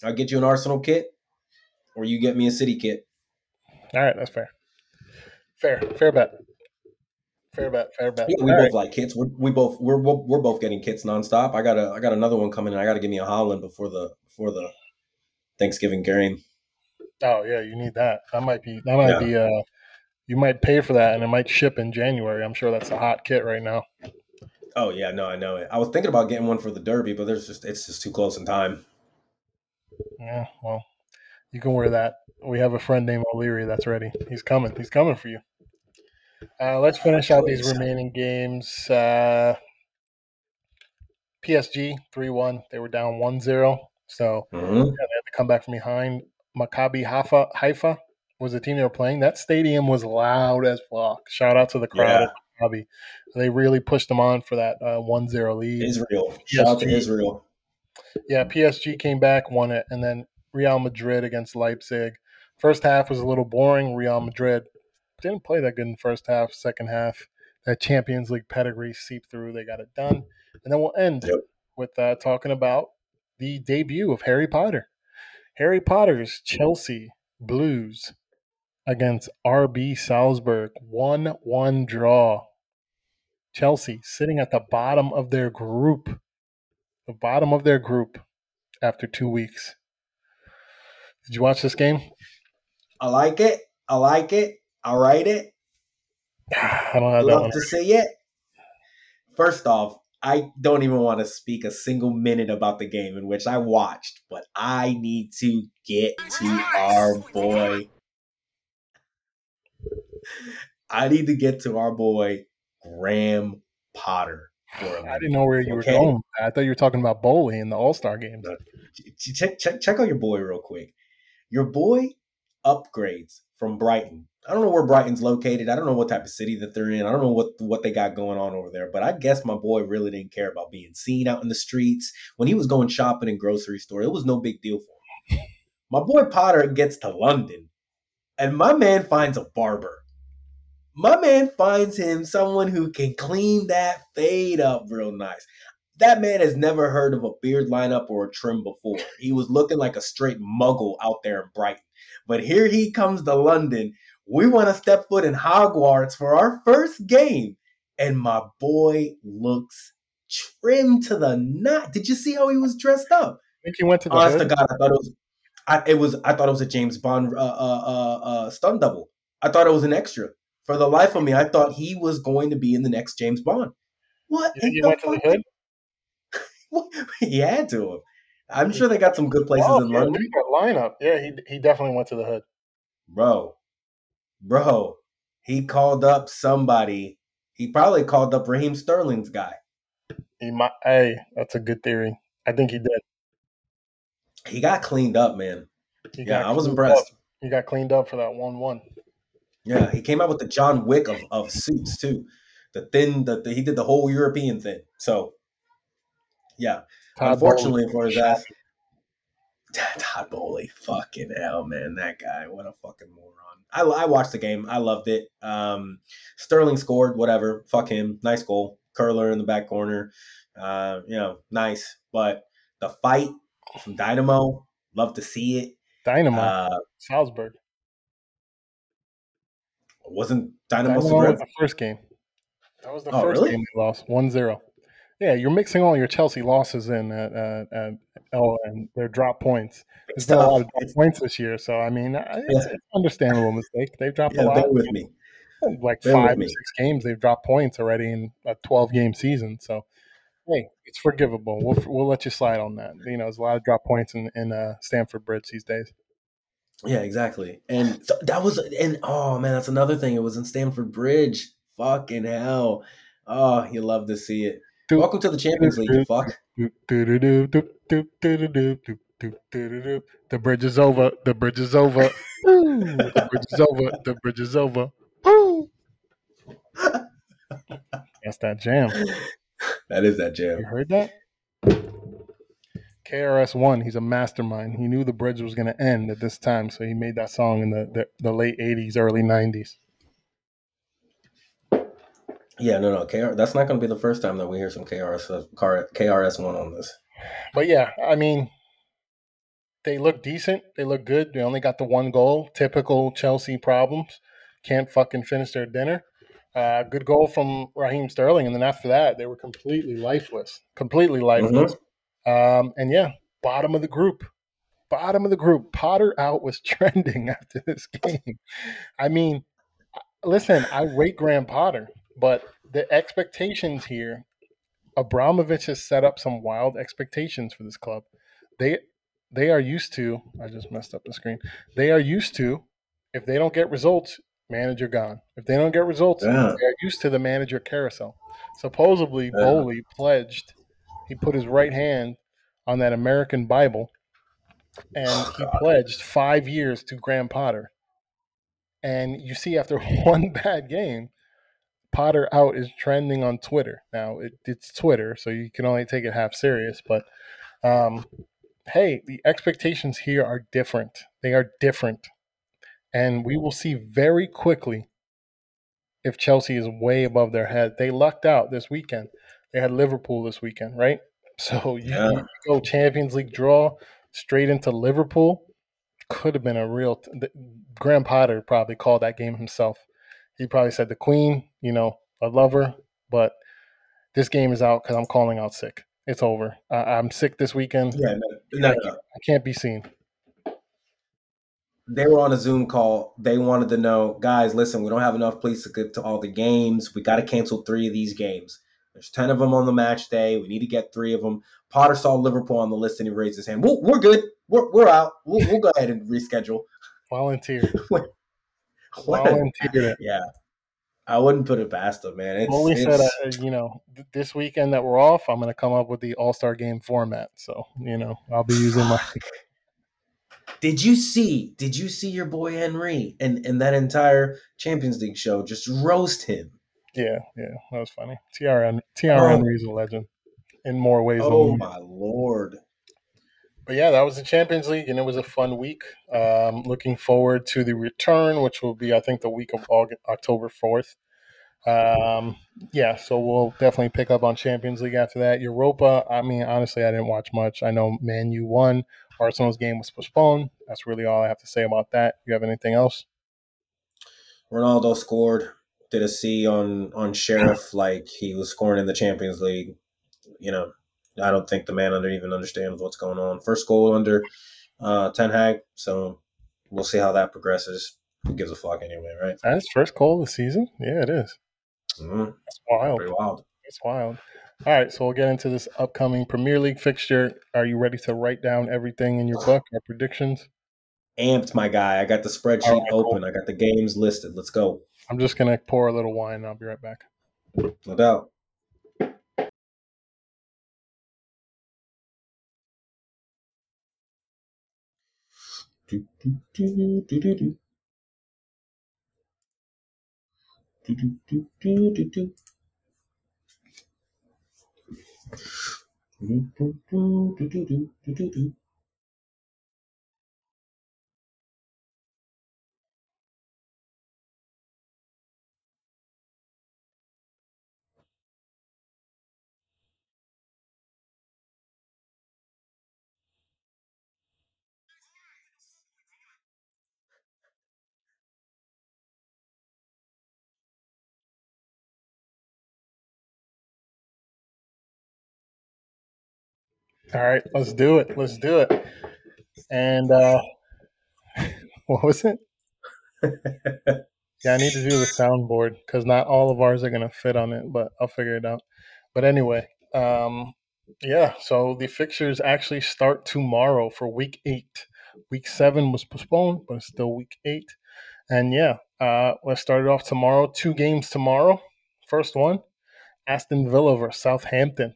I'll get you an Arsenal kit, or you get me a City kit. All right, that's fair. Fair, fair bet. Fair bet. Fair bet. Yeah, we All both right. like kits. We're, we both we're we're both getting kits nonstop. I got a I got another one coming. in. I got to give me a Haaland before the before the Thanksgiving game. Oh yeah, you need that. That might be. That might Yeah. be. Uh, you might pay for that, and it might ship in January. I'm sure that's a hot kit right now. Oh yeah, no, I know it. I was thinking about getting one for the Derby, but there's just it's just too close in time. Yeah. Well, you can wear that. We have a friend named O'Leary that's ready. He's coming. He's coming for you. Uh, let's finish out these remaining games. Uh, PSG 3 1. They were down 1 0. So Mhm. yeah, they had to come back from behind. Maccabi Haifa, Haifa was the team they were playing. That stadium was loud as fuck. Shout out to the crowd Yeah. Maccabi. They really pushed them on for that uh, 1 0 lead. Israel. Shout out to Israel. Yeah, PSG came back, won it, and then Real Madrid against Leipzig. First half was a little boring. Real Madrid didn't play that good in the first half. Second half, that Champions League pedigree seeped through. They got it done, and then we'll end Yep. with uh, talking about the debut of Harry Potter. Harry Potter's Chelsea Blues against RB Salzburg, one-one draw. Chelsea sitting at the bottom of their group the bottom of their group after two weeks. Did you watch this game? I like it. I like it. I write it. I don't have that love to say it. First off, I don't even want to speak a single minute about the game in which I watched, but I need to get to our boy. I need to get to our boy Graham Potter I didn't know where you were going. I thought you were talking about Boehly in the All Star games. Check check check out your boy real quick. Your boy upgrades from Brighton. I don't know where Brighton's located. I don't know what type of city that they're in. I don't know what what they got going on over there. But I guess my boy really didn't care about being seen out in the streets when he was going shopping in grocery store. It was no big deal for him. My boy Potter gets to London, and my man finds a barber. My man finds him someone who can clean that fade up real nice that man has never heard of a beard lineup or a trim before. He was looking like a straight muggle out there in Brighton. But here he comes to London. We want to step foot in Hogwarts for our first game. And my boy looks trim to the knot. Did you see how he was dressed up? I think he went to the Honest to. God, I thought it was I it was I thought it was a James Bond uh, uh, uh, uh, stun double. I thought it was an extra. For the life of me, I thought he was going to be in the next James Bond. What? You he went to the hood? he had to. I'm sure they got some good places Oh, in yeah, London, look at that lineup. Yeah, he he definitely went to the hood. bro. Bro, he called up somebody. He probably called up Raheem Sterling's guy. He might. Hey, that's a good theory. I think he did. He got cleaned up, man. He Yeah, I was impressed. up. He got cleaned up for that one-one. Yeah, he came out with the John Wick of, of suits too. The thin, the, the he did the whole European thing. So, yeah. Todd Unfortunately Boehly. for his ass, Todd Boehly, fucking hell, man, that guy, what a fucking moron. I, I watched the game, I loved it. Um, Sterling scored, whatever, fuck him, nice goal, curler in the back corner, uh, you know, nice. But the fight from Dynamo, love to see it. Dynamo, Uh, Salzburg. Wasn't Dynamo, Dynamo Zagreb? the first game. That was the Oh, first really? game they lost 1-0. Yeah, you're mixing all your Chelsea losses in at, at, at oh, and their drop points. There's been a lot of drop points this year, so I mean, it's, Yeah. it's an understandable mistake. They've dropped a lot. with me. like Bear five or six games, they've dropped points already in a 12 game season. So, hey, it's forgivable. We'll we'll let you slide on that. You know, there's a lot of drop points in in uh, Stamford Bridge these days. Yeah, exactly. And that was and oh man, that's another thing. It was in Stamford Bridge. Fucking hell. Oh, you love to see it. Welcome to the Champions League, you fuck. The bridge is over. The bridge is over. the bridge is over. The bridge is over. That's that jam. That is that jam. You heard that? KRS One, he's a mastermind. He knew the bridge was going to end at this time, so he made that song in the, the, the late '80s, early '90s. Yeah, no, no. KR, that's not going to be the first time that we hear some KRS KRS one on this. But yeah, I mean, they look decent. They look good. They only got the one goal. Typical Chelsea problems. Can't fucking finish their dinner. Uh, good goal from Raheem Sterling, and then after that, they were completely lifeless. Completely lifeless. Um, and yeah, bottom of the group. Bottom of the group. Potter out was trending after this game. I mean, listen, I rate Graham Potter, but the expectations here, Abramovich has set up some wild expectations for this club. They they are used to. I just messed up the screen. They are used to. If they don't get results, manager gone. If they don't get results, Yeah. they're used to the manager carousel. Supposedly, Yeah. Boehly pledged. He put his right hand on that American Bible, and Oh, he pledged five years to Graham Potter. And you see, after one bad game, Potter out is trending on Twitter. Now it, it's Twitter, so you can only take it half serious. But um, hey, the expectations here are different. They are different, and we will see very quickly if Chelsea is way above their head. They lucked out this weekend. They had Liverpool this weekend, right? So you, Yeah. go Champions League draw straight into Liverpool. Could have been a real. T- the- Graham Potter probably called that game himself. He probably said the Queen, you know, I love her, but this game is out because I'm calling out sick. It's over. I, I'm sick this weekend. Yeah, no, no, no. I can't be seen. They were on a Zoom call. They wanted to know, guys, listen, we don't have enough places to get to all the games. We got to cancel three of these games. There's 10 of them on the match day. We need to get three of them. Potter saw Liverpool on the list and he raised his hand. We're, we're good. We're, we're out. We'll, we'll go ahead and reschedule. Volunteer. Volunteer. Yeah. I wouldn't put it past him, man. It's, Only said, it's- uh, you know, th- this weekend that we're off, I'm going to come up with the All Star Game format. So, you know, I'll be using my. Did you see? Did you see your boy Henry and and that entire Champions League show just roast him? Yeah, yeah, that was funny. TRN TRN Oh. Henry's a legend in more ways than Oh my lord! But yeah, that was the Champions League, and it was a fun week. Um, looking forward to the return, which will be, I think, the week of August, October fourth. Um, yeah, so we'll definitely pick up on Champions League after that. Europa, I mean, honestly, I didn't watch much. I know Man U won. Arsenal's game was postponed. That's really all I have to say about that. You have anything else? Ronaldo scored. Did a C on on Sheriff like he was scoring in the Champions League. You know, I don't think the man under even understands what's going on. First goal under uh, Ten Hag, so we'll see how that progresses. Who gives a fuck anyway, right? That's first goal of the season. Yeah, it is. Mm-hmm. That's wild. Pretty wild. It's wild. All right, so we'll get into this upcoming Premier League fixture. Are you ready to write down everything in your book, our predictions? Amped, my guy. I got the spreadsheet right, cool. open. I got the games listed. Let's go. I'm just gonna pour a little wine. and I'll be right back. No doubt. Do, do, do, do, do, do. Do, do, do, do, do, do. Do, do, do, do, All right, let's do it. Let's do it. And uh what was it? yeah, I need to do the soundboard because not all of ours are gonna fit on it, but I'll figure it out. But anyway, um, yeah. So the fixtures actually start tomorrow for week eight. Week seven was postponed, but it's still week eight. And yeah, uh, let's start it off tomorrow. Two games tomorrow. First one, Aston Villa versus Southampton.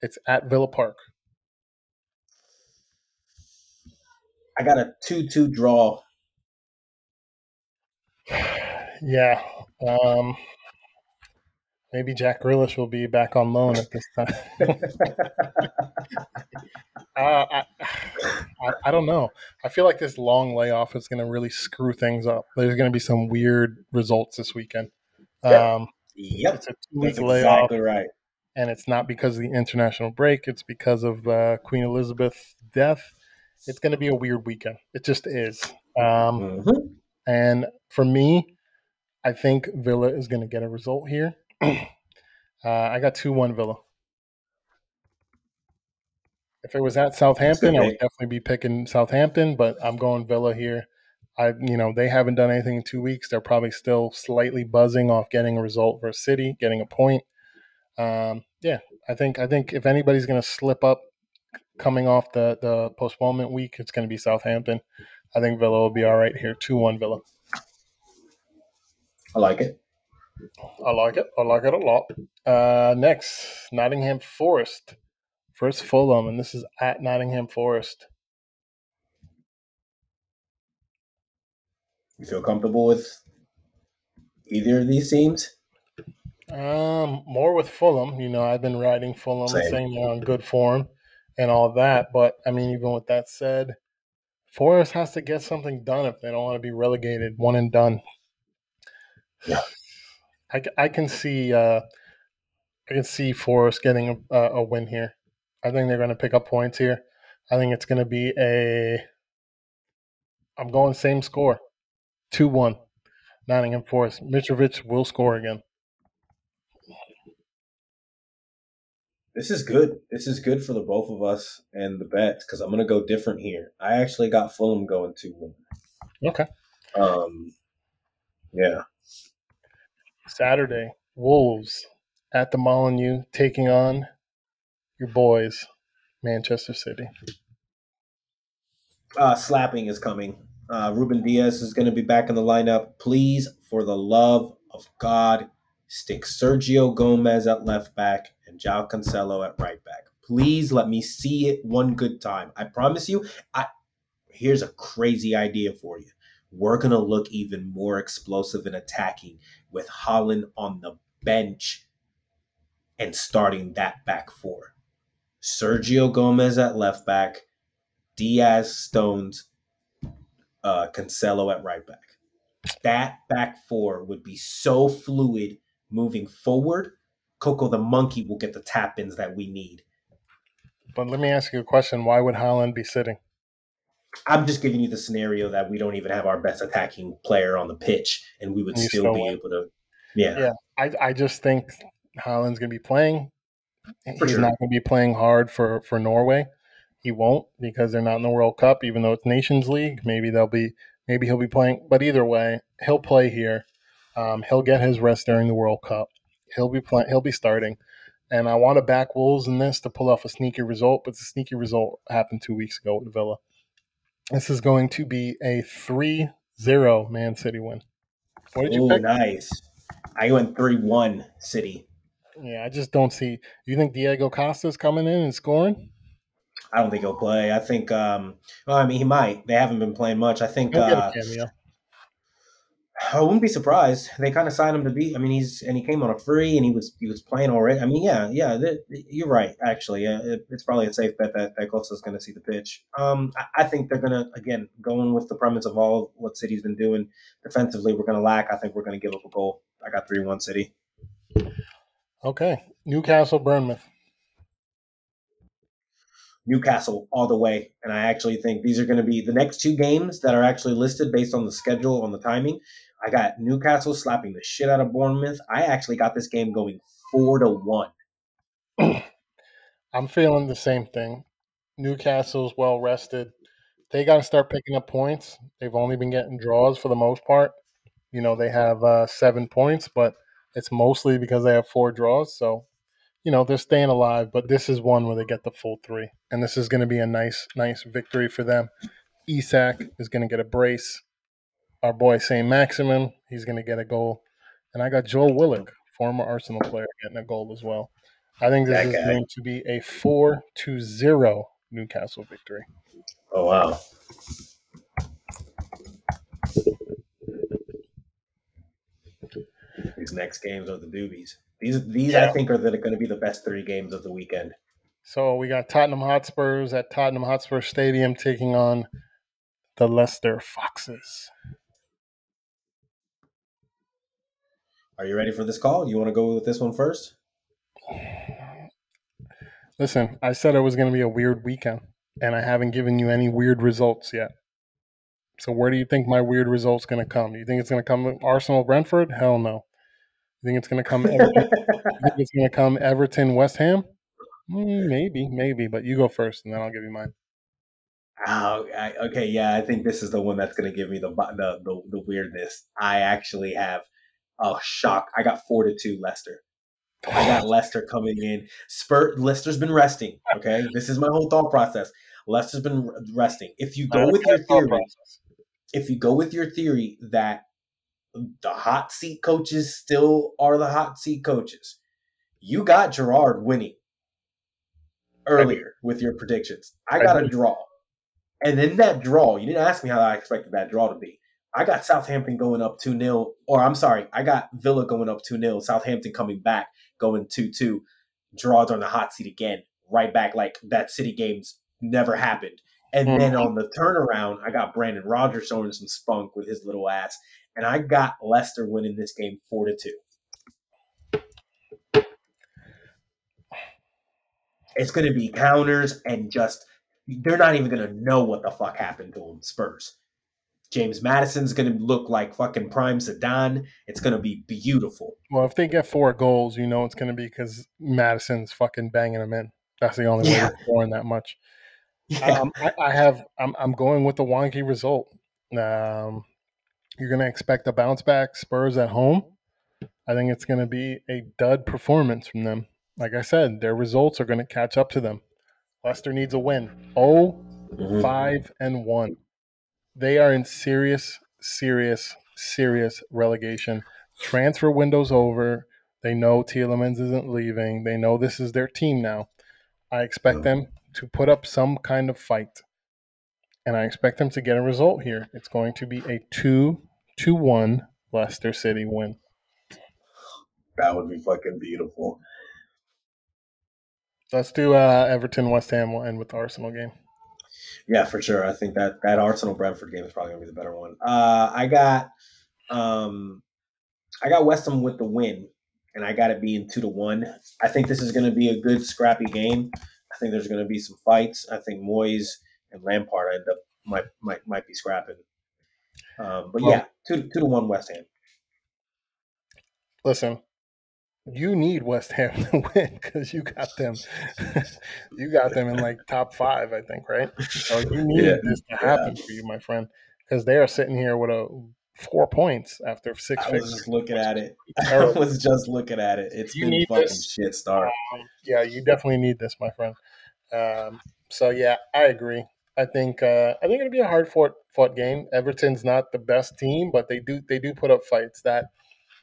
It's at Villa Park. I got a two-two draw. yeah. Um, maybe Jack Grealish will be back on loan at this time. uh, I, I, I, don't know. I feel like this long layoff is going to really screw things up. There's going to be some weird results this weekend. Um, yep. It's a two-week That's layoff, exactly right. And it's not because of the international break. It's because of uh, Queen Elizabeth's death. It's going to be a weird weekend. It just is. Um, Mhm. And for me, I think Villa is going to get a result here. uh, I got 2 1 Villa. If it was at Southampton, I would definitely be picking Southampton, but I'm going Villa here. I, you know, they haven't done anything in two weeks. They're probably still slightly buzzing off getting a result versus City, getting a point. Um, yeah, I think I think if anybody's going to slip up coming off the the postponement week, it's going to be Southampton. I think Villa will be all right here. Two one Villa. I like it. I like it. I like it a lot. Uh, next, Nottingham Forest versus Fulham, and this is at Nottingham Forest. You feel comfortable with either of these teams? Um, more with Fulham. You know, I've been riding Fulham, Same. saying they're on good form and all that. But I mean, even with that said, Forest has to get something done if they don't want to be relegated, one and done. Yeah. I, I can see uh, I can see Forest getting a, a win here. I think they're going to pick up points here. I think it's going to be a. I'm going same score, two one, Nottingham Forest. Mitrovic will score again. This is good. This is good for the both of us and the bets because I'm gonna go different here. I actually got Fulham going two one. Okay. Um, yeah, Saturday, Wolves at the Molyneux taking on your boys, Manchester City. uh, slapping is coming. Uh, Ruben Dias is going to be back in the lineup. Please, for the love of God, stick Sergio Gomez at left back and João Cancelo at right back. Please let me see it one good time. I promise you. I here's a crazy idea for you. We're going to look even more explosive and attacking with Haaland on the bench and starting that back four. Sergio Gomez at left back, Dias, Stones, uh, Cancelo at right back. That back four would be so fluid moving forward. Coco the monkey will get the tap ins that we need. But let me ask you a question: Why would Haaland be sitting? I'm just giving you the scenario that we don't even have our best attacking player on the pitch, and we would And still still be win. able to. Yeah, Yeah. I, I just think Haaland's going to be playing. For He's sure. not going to be playing hard for, for Norway. He won't because they're not in the World Cup, even though it's Nations League. Maybe they'll be, maybe he'll be playing. But either way, he'll play here. Um, he'll get his rest during the World Cup. He'll be playing. He'll be starting. And I want to back Wolves in this to pull off a sneaky result, but the sneaky result happened two weeks ago with Villa. This is going to be a 3 0 Man City win. What did you Ooh, pick? nice. I went three one City. Yeah, I just don't see. You think Diego Costa's coming in and scoring? I don't think he'll play. I think. Um, well, I mean, he might. They haven't been playing much. I think. Uh. I wouldn't be surprised. They kind of signed him to be. I mean, he's and he came on a free, and he was he was playing already. I mean, yeah, yeah. th- you're right. Actually, yeah, it, it's probably a safe bet that that Costa's going to see the pitch. Um, I, I think they're going to again going with the premise of all what City's been doing defensively. We're going to lack. I think we're going to give up a goal. I got three one City. Okay, Newcastle, Bournemouth. Newcastle all the way. And I actually think these are going to be the next two games that are actually listed based on the schedule, on the timing. I got Newcastle slapping the shit out of Bournemouth. I actually got this game going four to one. I'm feeling the same thing. Newcastle's well rested. They got to start picking up points. They've only been getting draws for the most part. You know, they have uh, seven points, but it's mostly because they have four draws. So, you know, they're staying alive. But this is one where they get the full three, and this is going to be a nice, nice victory for them. Isak is going to get a brace. Our boy Saint Maximin, he's going to get a goal, and I got Joel Willock, former Arsenal player, getting a goal as well. I think this That is guy. going to be a four to zero Newcastle victory. Oh wow. These next games are the doobies. These these I Yeah. think are going to be the best three games of the weekend. So we got Tottenham Hotspurs at Tottenham Hotspur Stadium taking on the Leicester Foxes. Are you ready for this call? You want to go with this one first? Listen, I said it was going to be a weird weekend, and I haven't given you any weird results yet. So where do you think my weird results going to come? Do You think it's going to come Arsenal Brentford? Hell no. You think it's going to come Everton? think it's going to come Everton West Ham? Mm, maybe, maybe, but you go first, and then I'll give you mine. Oh, I, okay, yeah, I think this is the one that's going to give me the, the the the weirdness. I actually have a shock. I got four to two Leicester. I got Leicester coming in. Spur Leicester's been resting. Okay, this is my whole thought process. Leicester's been resting. If you go with your theory, if you go with your theory that the hot seat coaches still are the hot seat coaches, you got Gerrard winning earlier with your predictions. I I got a draw. And in that draw, you didn't ask me how I expected that draw to be. I got Southampton going up 2 0, or I'm sorry, I got Villa going up 2 0, Southampton coming back, going 2 2, draws on the hot seat again, right back like that City games never happened. And hmm. then on the turnaround, I got Brendan Rodgers showing some spunk with his little ass, and I got Leicester winning this game 4 to 2. It's going to be counters and just they're not even going to know what the fuck happened to them. Spurs. James Maddison's going to look like fucking prime Zidane. It's going to be beautiful. Well, if they get four goals, you know it's going to be because Madison's fucking banging them in. That's the only way they're scoring that much. Yeah. Um, I, I have. I'm, I'm going with the wonky result. Um, you're going to expect a bounce back Spurs at home. I think it's going to be a dud performance from them. Like I said, their results are going to catch up to them. Leicester needs a win. Oh, Mhm. five and one. They are in serious, serious, serious relegation. Transfer window's over. They know Tielemans isn't leaving. They know this is their team now. I expect them to put up some kind of fight. And I expect them to get a result here. It's going to be a 2 to 1 Leicester City win. That would be fucking beautiful. Let's do uh, Everton West Ham. We'll end with the Arsenal game. Yeah, for sure. I think that that Arsenal Brentford game is probably gonna be the better one. Uh, I got, um, I got West Ham with the win, and I got it being two to one. I think this is gonna be a good scrappy game. I think there's gonna be some fights. I think Moyes and Lampard end up might might might be scrapping. Um, but Well- yeah, two two to one West Ham. Listen, you need West Ham to win because you got them. you got them in like top five, I think, right? So you need Yeah, this to happen for you, my friend, because they are sitting here with a four points after six I was just looking at it. I was just looking at it. It's You been fucking this. shit start. Um, yeah, you definitely need this, my friend. Um, so yeah, I agree. I think uh, I think it'll be a hard fought fought game. Everton's not the best team, but they do they do put up fights. That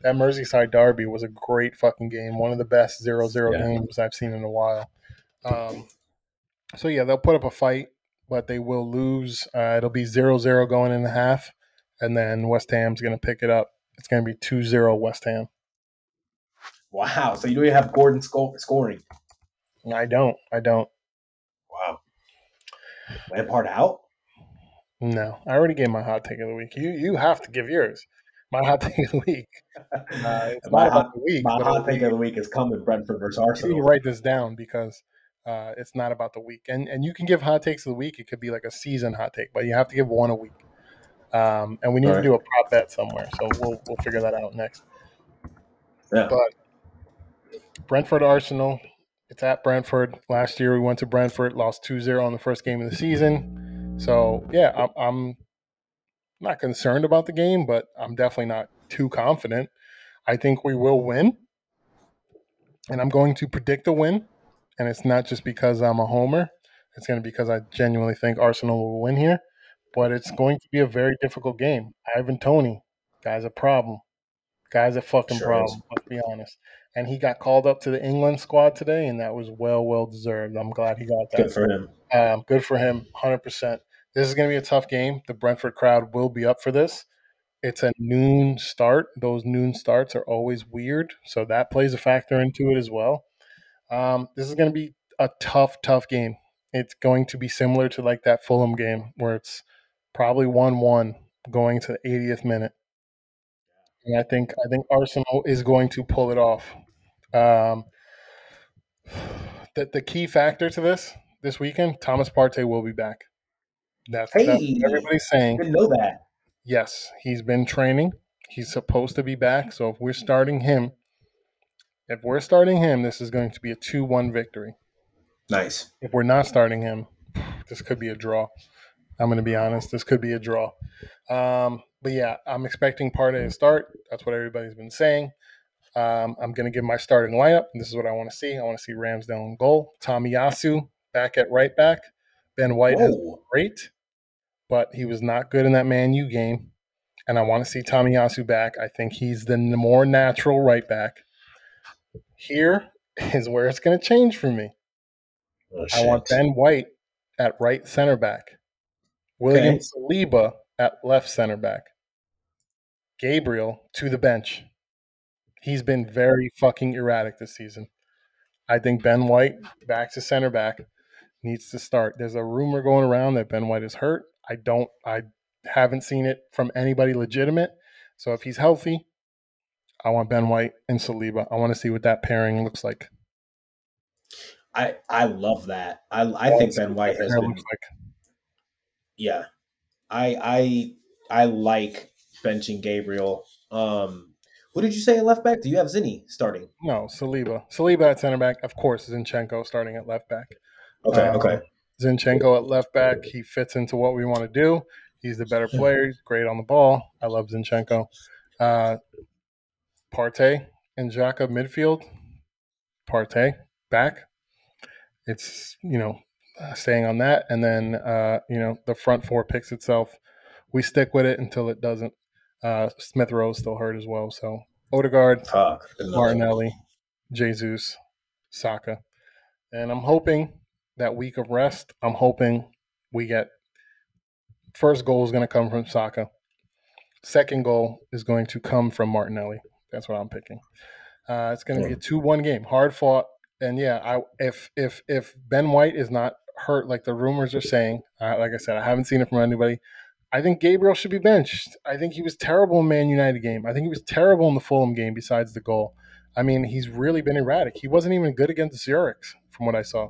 that Merseyside derby was a great fucking game. One of the best 0-0 Yeah. games I've seen in a while. Um, so yeah, they'll put up a fight, but they will lose. Uh, it'll be 0-0 going in the half, and then West Ham's going to pick it up. It's going to be 2-0 West Ham. Wow. So you don't even have Gordon sco- scoring. I don't. I don't. Wow. Lampard out. No, I already gave my hot take of the week. You you have to give yours. My hot take of the week. Uh, it's my not hot, about the week. my hot take of the week is coming Brentford versus Arsenal. you need write this down because uh, it's not about the week. And and you can give hot takes of the week. It could be like a season hot take, but you have to give one a week. Um, and we need Right. to do a prop bet somewhere, so we'll we'll figure that out next. Yeah. But Brentford Arsenal, It's at Brentford. Last year we went to Brentford, lost 2-0 on the first game of the season. So yeah, I'm, I'm not concerned about the game, but I'm definitely not too confident. I think we will win, and I'm going to predict a win. And it's not just because I'm a homer; it's going to be because I genuinely think Arsenal will win here. But it's going to be a very difficult game. Ivan Toney, guy's a problem. Guy's a fucking Sure problem. is. Let's be honest. And he got called up to the England squad today, and that was well, well deserved. I'm glad he got that. Good for him. Um, good for him, 100%. This is going to be a tough game. The Brentford crowd will be up for this. It's a noon start. Those noon starts are always weird, so that plays a factor into it as well. Um, this is going to be a tough, tough game. It's going to be similar to like that Fulham game where it's probably one-one going to the 80th minute, and I think I think Arsenal is going to pull it off. Um, the, the key factor to this this weekend, Thomas Partey will be back. That's, that's what Hey, everybody's saying. didn't know that. Yes, he's been training. He's supposed to be back. So if we're starting him, if we're starting him, this is going to be a 2 1 victory. Nice. If we're not starting him, this could be a draw. I'm going to be honest. This could be a draw. Um, but yeah, I'm expecting Partey to start. That's what everybody's been saying. Um, I'm going to give my starting lineup. This is what I want to see. I want to see Ramsdale in goal. Tomiyasu back at right back. Ben White has Whoa. great, but he was not good in that Man U game. And I want to see Tomiyasu back. I think he's the more natural right back. Here is where it's going to change for me. Oh, I want. Ben White at right center back. William Saliba at left center back. Gabriel to the bench. He's been very fucking erratic this season. I think Ben White back to center back needs to start. There's a rumor going around that Ben White is hurt. I don't I haven't seen it from anybody legitimate. So if he's healthy, I want Ben White and Saliba. I want to see what that pairing looks like. I I love that. I I think Ben White has been like. yeah. I I I like benching Gabriel. Um who did you say at left back? Do you have Zinni starting? No, Saliba. Saliba at center back. Of course, Zinchenko starting at left back. Okay, Um, okay. Zinchenko at left back. He fits into what we want to do. He's the better player. He's great on the ball. I love Zinchenko. Uh, Partey and Xhaka midfield. Partey back. It's you know uh, staying on that, and then uh, you know the front four picks itself. We stick with it until it doesn't. Uh, Smith Rowe still hurt as well, so Odegaard, Fuck. Didn't know that. Martinelli, Jesus, Saka. And I'm hoping that week of rest, I'm hoping we get first goal is going to come from Saka. Second goal is going to come from Martinelli. That's what I'm picking. Uh, it's going to be a two-one game, hard fought. And yeah, I if if if Ben White is not hurt like the rumors are saying, uh, like I said, I haven't seen it from anybody. I think Gabriel should be benched. I think he was terrible in Man United game. I think he was terrible in the Fulham game. Besides the goal, I mean, he's really been erratic. He wasn't even good against the Zurich, from what I saw,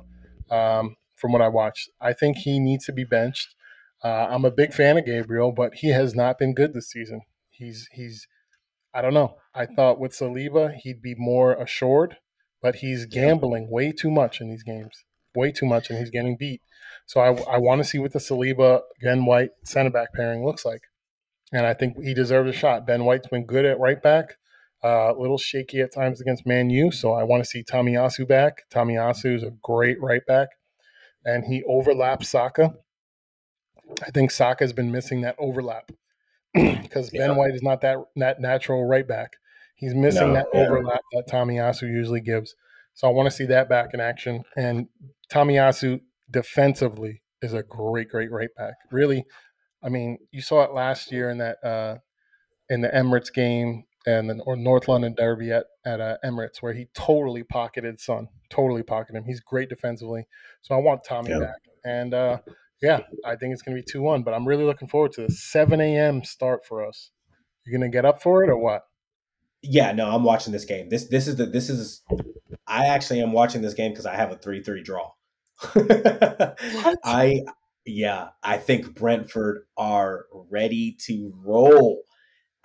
um, from what I watched. I think he needs to be benched. Uh, I'm a big fan of Gabriel, but he has not been good this season. He's he's I don't know. I thought with Saliba he'd be more assured, but he's gambling way too much in these games, way too much, and he's getting beat. So I, I want to see what the Saliba Ben White center back pairing looks like, and I think he deserves a shot. Ben White's been good at right back, uh, a little shaky at times against Man U. So I want to see Tomiyasu back. Tomiyasu is a great right back, and he overlaps Saka. I think Saka has been missing that overlap because Yeah. Ben White is not that that natural right back. He's missing No, that yeah. overlap that Tomiyasu usually gives. So I want to see that back in action. And Tomiyasu defensively is a great, great right back. Really, I mean, you saw it last year in that uh, in the Emirates game and the or North London Derby at at uh, Emirates, where he totally pocketed Son, totally pocketed him. He's great defensively. So I want Tommy Yeah. back. And uh, yeah, I think it's going to be two one. But I'm really looking forward to the 7 a.m. start for us. You going to get up for it or what? Yeah, no, I'm watching this game. This this is the this is I actually am watching this game because I have a 3-3 draw. I yeah, I think Brentford are ready to roll.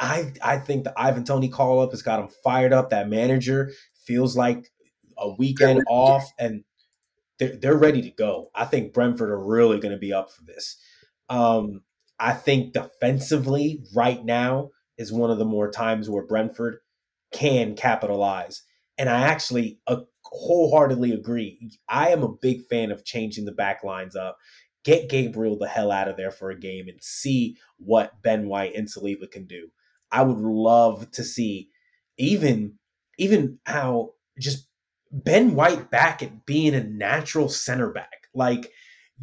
I I think the Ivan Toney call up has got him fired up. That manager feels like a weekend off, and they're they're ready to go. I think Brentford are really going to be up for this. Um, I think defensively, right now is one of the more times where Brentford can capitalize, and I actually uh, wholeheartedly agree. I am a big fan of changing the back lines up. Get Gabriel the hell out of there for a game and see what Ben White and Saliba can do. I would love to see even even how just Ben White back at being a natural center back. Like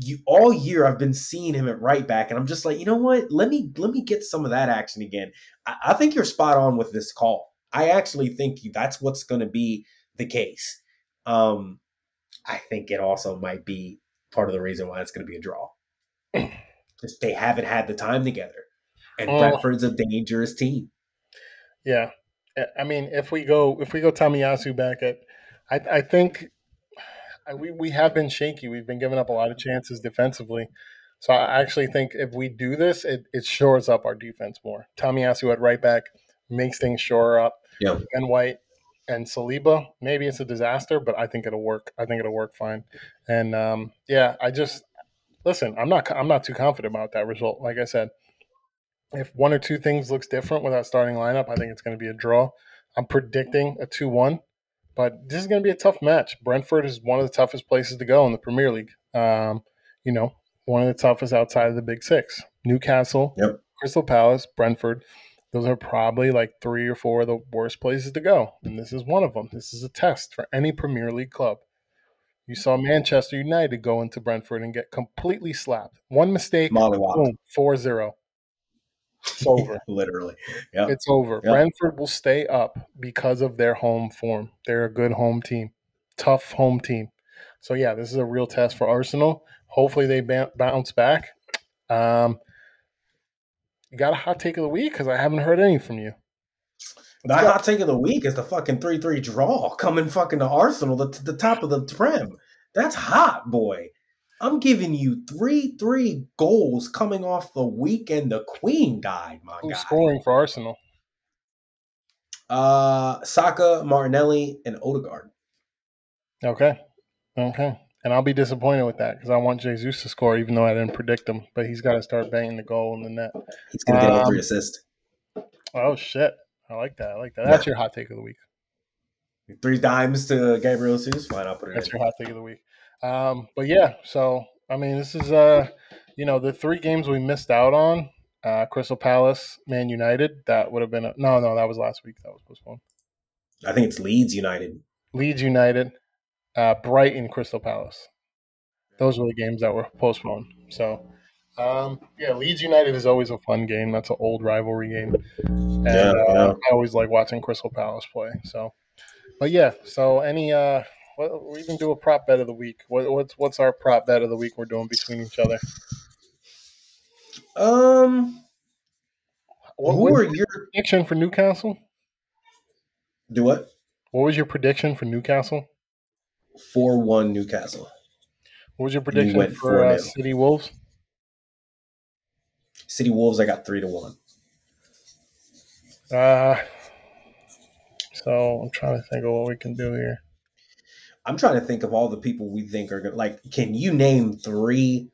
you all year I've been seeing him at right back, and I'm just like, you know what? Let me let me get some of that action again. I, I think you're spot on with this call. I actually think that's what's going to be the case. Um, I think it also might be part of the reason why it's going to be a draw. Just they haven't had the time together, and Oh. Brentford's a dangerous team. Yeah, I- mean, if we go if we go Tomiyasu back at, I I think we we have been shaky. We've been giving up a lot of chances defensively. So I actually think if we do this, it, it shores up our defense more. Tomiyasu at right back makes things shore up. Yeah. Ben White and Saliba, maybe it's a disaster, but I think it'll work. I think it'll work fine. And um, yeah, I just listen. I'm not I'm not too confident about that result. Like I said, if one or two things looks different with that starting lineup, I think it's going to be a draw. I'm predicting a 2 1, but this is going to be a tough match. Brentford is one of the toughest places to go in the Premier League. Um, you know, one of the toughest outside of the Big Six. Newcastle, Yep. Crystal Palace, Brentford. Those are probably like three or four of the worst places to go. And this is one of them. This is a test for any Premier League club. You saw Manchester United go into Brentford and get completely slapped. One mistake, boom, 4 0. It's over. Literally. Yeah. It's over. Yeah. Brentford will stay up because of their home form. They're a good home team, tough home team. So yeah, this is a real test for Arsenal. Hopefully they ba- bounce back. Um, you got a hot take of the week because I haven't heard any from you. The hot take of the week is the fucking 3 3 draw coming fucking to Arsenal, the, the top of the Prem. That's hot, boy. I'm giving you 3 3 goals coming off the weekend the Queen died, my Who's guy. scoring for Arsenal? Uh, Saka, Martinelli, and Odegaard. Okay, okay. And I'll be disappointed with that because I want Jesus to score, even though I didn't predict him. But he's got to start banging the goal in the net. He's going to get all Um, three assists. Oh shit! I like that. I like that. That's your hot take of the week. Three dimes to Gabriel Jesus. Fine, I'll put it in. That's in. your hot take of the week. Um, but yeah, so I mean, this is uh, you know, the three games we missed out on: uh, Crystal Palace, Man United. That would have been a, no, no, that was last week. That was postponed. I think it's Leeds United. Leeds United, uh, Brighton, Crystal Palace. Those were the games that were postponed. So, um, yeah, Leeds United is always a fun game. That's an old rivalry game, and Yeah, uh. I always like watching Crystal Palace play. So, but yeah, so any uh, what, we can do a prop bet of the week. What, what's what's our prop bet of the week we're doing between each other? Um, What, who are your prediction for Newcastle? do what? What was your prediction for Newcastle? Four one Newcastle. What was your prediction for uh, City Wolves? City Wolves. I got three to one. Uh, so I'm trying to think of what we can do here. I'm trying to think of all the people we think are gonna like. Can you name three,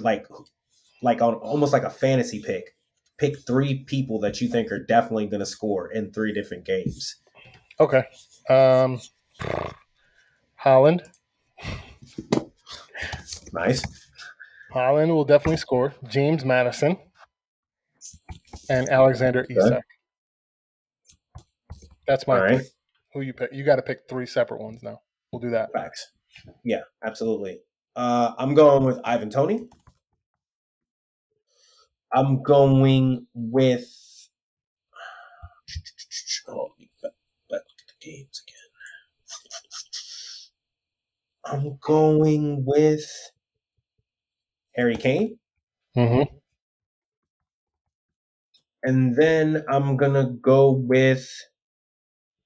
like, like on almost like a fantasy pick? Pick three people that you think are definitely going to score in three different games. Okay. Um, Haaland. Nice. Haaland will definitely score. James Maddison and Alexander Isak. That's my right. pick. Who you pick? You got to pick three separate ones now. We'll do that. Facts. Yeah, absolutely. Uh, I'm going with Ivan Toney. I'm going with. Oh, back, back to the games again. I'm going with Harry Kane, Mm-hmm. and then I'm gonna go with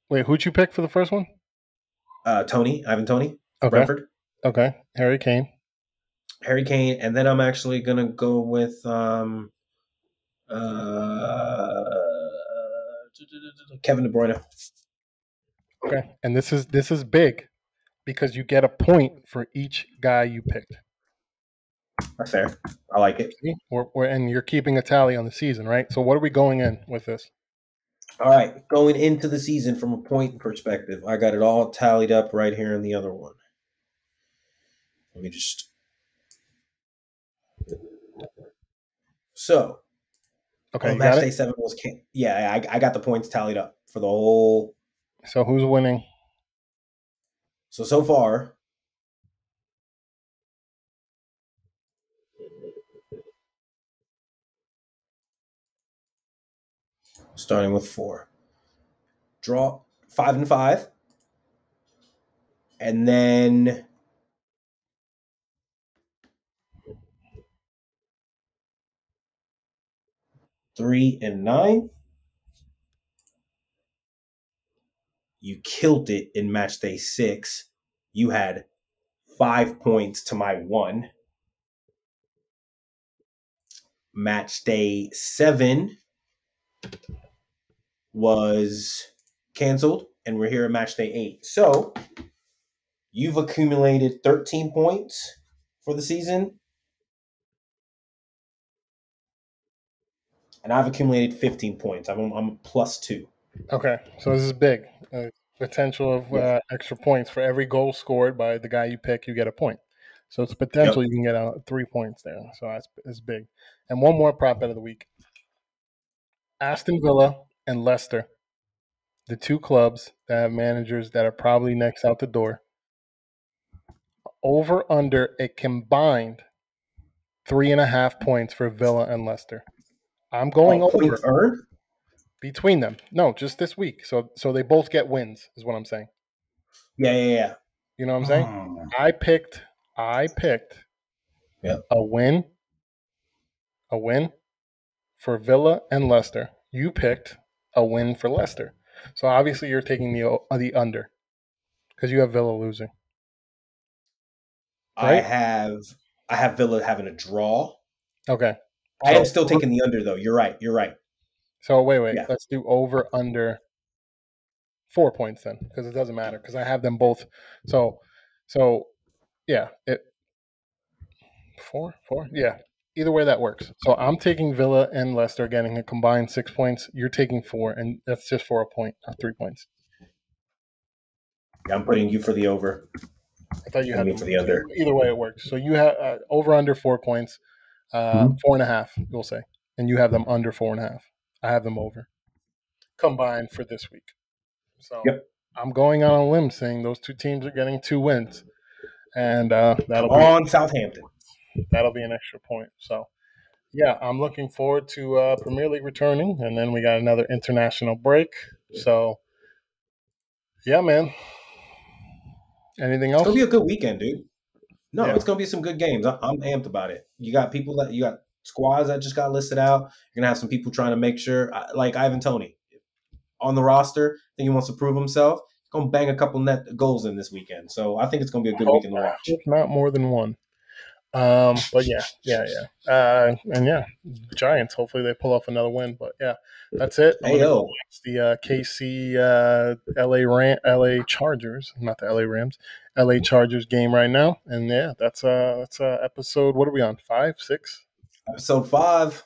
Wait, who'd you pick for the first one? Uh, Toney, Ivan Toney, Okay. Brentford, Okay. Harry Kane. Harry Kane, and then I'm actually gonna go with um, uh, Kevin De Bruyne. Okay. And this is this is big. because you get a point for each guy you picked. That's fair. I like it. We're, we're, and you're keeping a tally on the season, right? So what are we going in with this? All right, going into the season from a point perspective, I got it all tallied up right here in the other one. Let me just. So, Okay, match day seven was yeah, I, I got the points tallied up for the whole. So who's winning? So so far, starting with four, draw five and five, and then three and nine. You killed it in match day six. You had five points to my one. Match day seven was canceled, and we're here at match day eight. So you've accumulated 13 points for the season. And I've accumulated 15 points. I'm, I'm plus two. Okay, so this is big. Uh, potential of uh, extra points for every goal scored by the guy you pick, you get a point. So it's potential you can get out three points there. So that's, that's big. And one more prop bet of the week: Aston Villa and Leicester, the two clubs that have managers that are probably next out the door. Over under a combined three and a half points for Villa and Leicester. I'm going Oh, over earned? between them. No, just this week. So so they both get wins, is what I'm saying. Yeah, yeah, yeah. You know what I'm saying? Hmm. I picked I picked Yep. a win, a win for Villa and Leicester. You picked a win for Leicester. So obviously you're taking the the under because you have Villa losing. I have I have Villa having a draw. Okay. I am still taking the under though. You're right. You're right. So wait, wait. Yeah. Let's do over under four points then, because it doesn't matter because I have them both. So, so yeah, it four, four, yeah. Either way, that works. So I'm taking Villa and Leicester getting a combined six points. You're taking four, and that's just for a point, not three points. Yeah, I'm putting you for the over. I thought you had me for the under. Either way, it works. So you have uh, over under four points, uh, Mhm. four and a half. We'll say, and you have them under four and a half. I have them over combined for this week. So Yep. I'm going on a limb saying those two teams are getting two wins, and uh, that'll Come be on, Southampton. That'll be an extra point. So yeah, I'm looking forward to uh, Premier League returning, and then we got another international break. So yeah, man. Anything It's else? gonna be a good weekend, dude. No, Yeah. it's gonna be some good games. I, I'm amped about it. You got people that you got squads that just got listed out. You're gonna have some people trying to make sure, like Ivan Toney, on the roster. I think he wants to prove himself. Gonna bang a couple net goals in this weekend. So I think it's gonna be a good weekend to watch. If not more than one. Um, but yeah, yeah, yeah. Uh, and yeah, Giants. Hopefully they pull off another win. But yeah, that's it. Hey go the uh, KC uh, LA Ram LA Chargers, not the LA Rams, LA Chargers game right now. And yeah, that's uh that's uh episode. What are we on? Five, six? episode five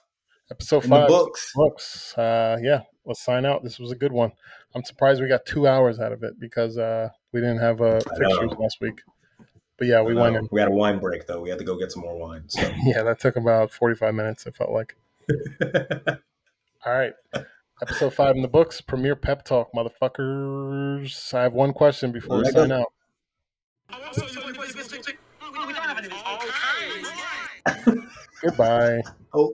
Episode in five. books. Books. Uh, yeah, let's sign out. This was a good one. I'm surprised we got two hours out of it because uh, we didn't have uh, fixtures last week. But yeah, we I went um, in. We had a wine break though. We had to go get some more wine. So Yeah, that took about 45 minutes, it felt like. All right. Episode five in the books. Premier Pep Talk, motherfuckers. I have one question before we Let go. sign out. We don't have any. Goodbye. Oh.